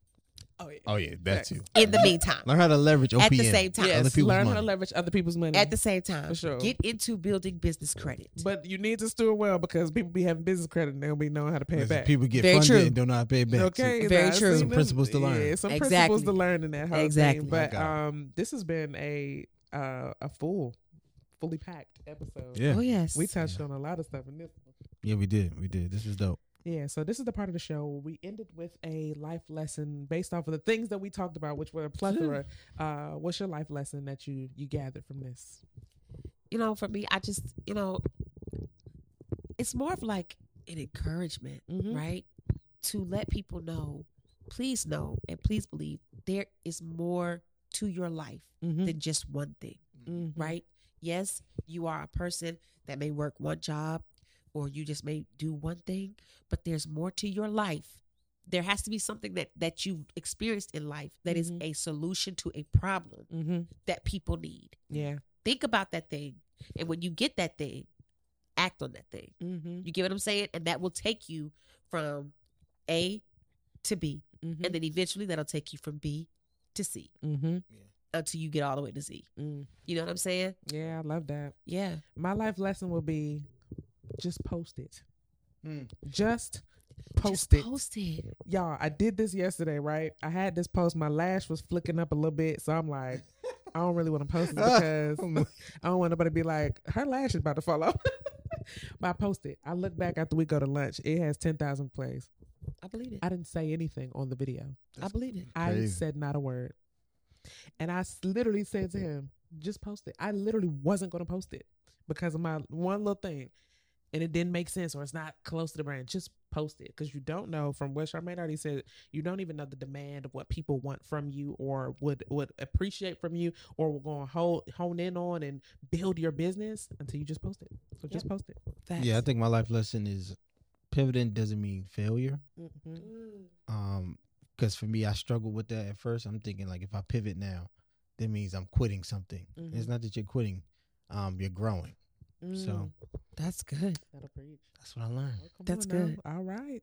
Oh yeah. Oh yeah, that too. In the meantime. Learn how to leverage OPM. At the same time. Yes, people's learn how money. to leverage other people's money. At the same time. For sure. Get into building business credit. but you need to steward well because people be having business credit and they'll be knowing how to pay it back. People get Very funded true. and don't know how to pay it back. Okay, Very true. Some principles to learn. Yeah, some Exactly. principles to learn in that whole Exactly. thing. But um, this has been a uh, a full, fully packed episode. Yeah. Oh yes. We touched on a lot of stuff in this. Yeah, we did. We did. This was dope. Yeah, so this is the part of the show where we ended with a life lesson based off of the things that we talked about, which were a plethora. uh, what's your life lesson that you you gathered from this? you know, for me, I just, you know, it's more of like an encouragement, Mhm. right? To let people know, please know and please believe there is more to your life Mm-hmm. than just one thing, right? Yes, you are a person that may work one job or you just may do one thing, but there's more to your life. There has to be something that that you've experienced in life that is Mhm. a solution to a problem Mm-hmm. that people need. Yeah. Think about that thing. And when you get that thing, act on that thing. Mm-hmm. You get what I'm saying? And that will take you from A to B. Mm-hmm. And then eventually that'll take you from B to C mm-hmm. until you get all the way to Z. Mm. You know what I'm saying? Yeah, I love that. Yeah. My life lesson will be just post it. Mm. Just post Just it. Post it. Y'all, I did this yesterday, right? I had this post. My lash was flicking up a little bit. So I'm like, I don't really want to post it because I don't want nobody to be like, her lash is about to fall off. but I posted. I look back after we go to lunch. It has 10,000 plays. I believe it. I didn't say anything on the video. I believe it. I said not a word. And I s- literally said to him, just post it. I literally wasn't going to post it because of my one little thing. And it didn't make sense or it's not close to the brand. Just post it because you don't know from what Charmaine already said, you don't even know the demand of what people want from you or would would appreciate from you or will go and hold, hone in on and build your business until you just post it. So just post it. Facts. Yeah, I think my life lesson is pivoting doesn't mean failure. Mm-hmm. Um, because for me, I struggled with that at first. I'm thinking like if I pivot now, that means I'm quitting something. Mhm. It's not that you're quitting, um, you're growing. So That's good. that'll preach. that's what I learned. Oh, That's on now. good. All right.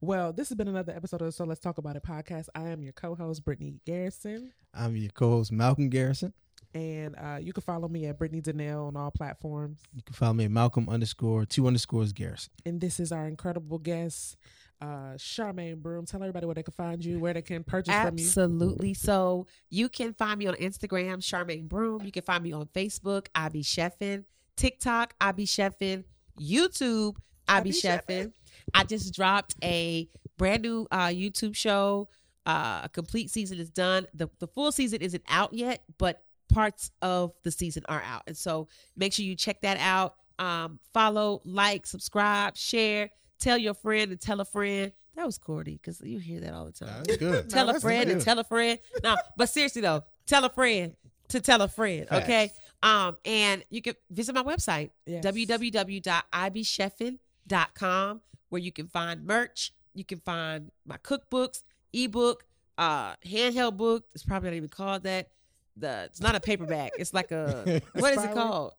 Well, this has been another episode of So Let's Talk About It podcast. I am your co-host, Brittany Garrison. I'm your co-host Malcolm Garrison. And uh, you can follow me at Brittany Danelle on all platforms. You can follow me at Malcolm underscore two underscores Garrison. And this is our incredible guest, uh, Charmaine Broome. Tell everybody where they can find you, where they can purchase from you. Absolutely. So you can find me on Instagram, Charmaine Broome. You can find me on Facebook, I Be Chefin. TikTok, I Be Chefin. YouTube, I, be, be chefing. I just dropped a brand new uh, YouTube show. Uh, a complete season is done. The the full season isn't out yet, but parts of the season are out. And so make sure you check that out. Um, follow, like, subscribe, share, tell your friend and tell a friend. That was corny because you hear that all the time That's good. tell a that's friend and tell a friend. No, but seriously though, tell a friend to tell a friend. Okay. Um, and you can visit my website, Yes. www.ibchefin.com, where you can find merch. You can find my cookbooks, ebook, uh, handheld book. It's probably not even called that. The it's not a paperback. It's like a what is it called?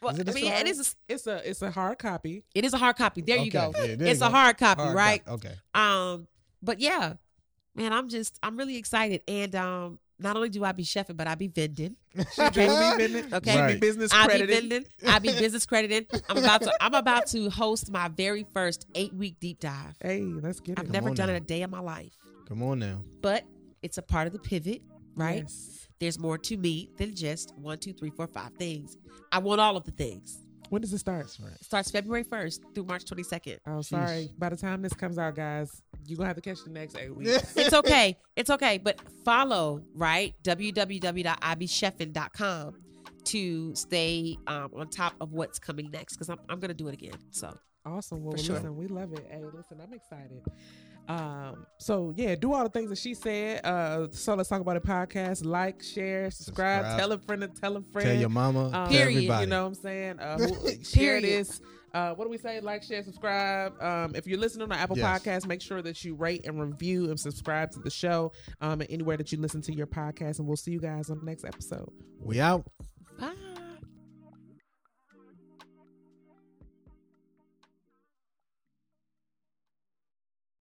Well, it I mean, it is. A, It's a it's a hard copy. it is a hard copy. There you go. yeah, there it's you a go. hard copy, Hard right? copy. Okay. Um, but yeah, man, I'm just I'm really excited, and um, not only do I be chefing, but I be vending. She do be vending. Okay. Right. be business I be vending. I be business credited. I'm about to. I'm about to host my very first eight week deep dive. Hey, let's get it. I've never done now. it a day in my life, Come on now. but it's a part of the pivot, right? Yes. There's more to me than just one, two, three, four, five things. I want all of the things. When does it start? It starts February 1st through March 22nd. Oh, sorry. By the time this comes out, guys, you're gonna have to catch the next eight weeks. It's okay. It's okay. But follow, right? www.ibchefin.com to stay um, on top of what's coming next because I'm, I'm going to do it again. So, Awesome. Well, For sure. listen, we love it. Hey, listen, I'm excited. Um, so yeah, do all the things that she said. Uh, so let's talk about it. Podcast, like, share, subscribe, Subscribe. tell a friend, and tell a friend. Tell your mama. Um, tell Period, everybody. You know what I'm saying? Uh, who, share Period. this. Uh, what do we say? Like, share, subscribe. Um, if you're listening on Apple Yes. Podcasts, make sure that you rate and review and subscribe to the show um, and anywhere that you listen to your podcast. And we'll see you guys on the next episode. we out.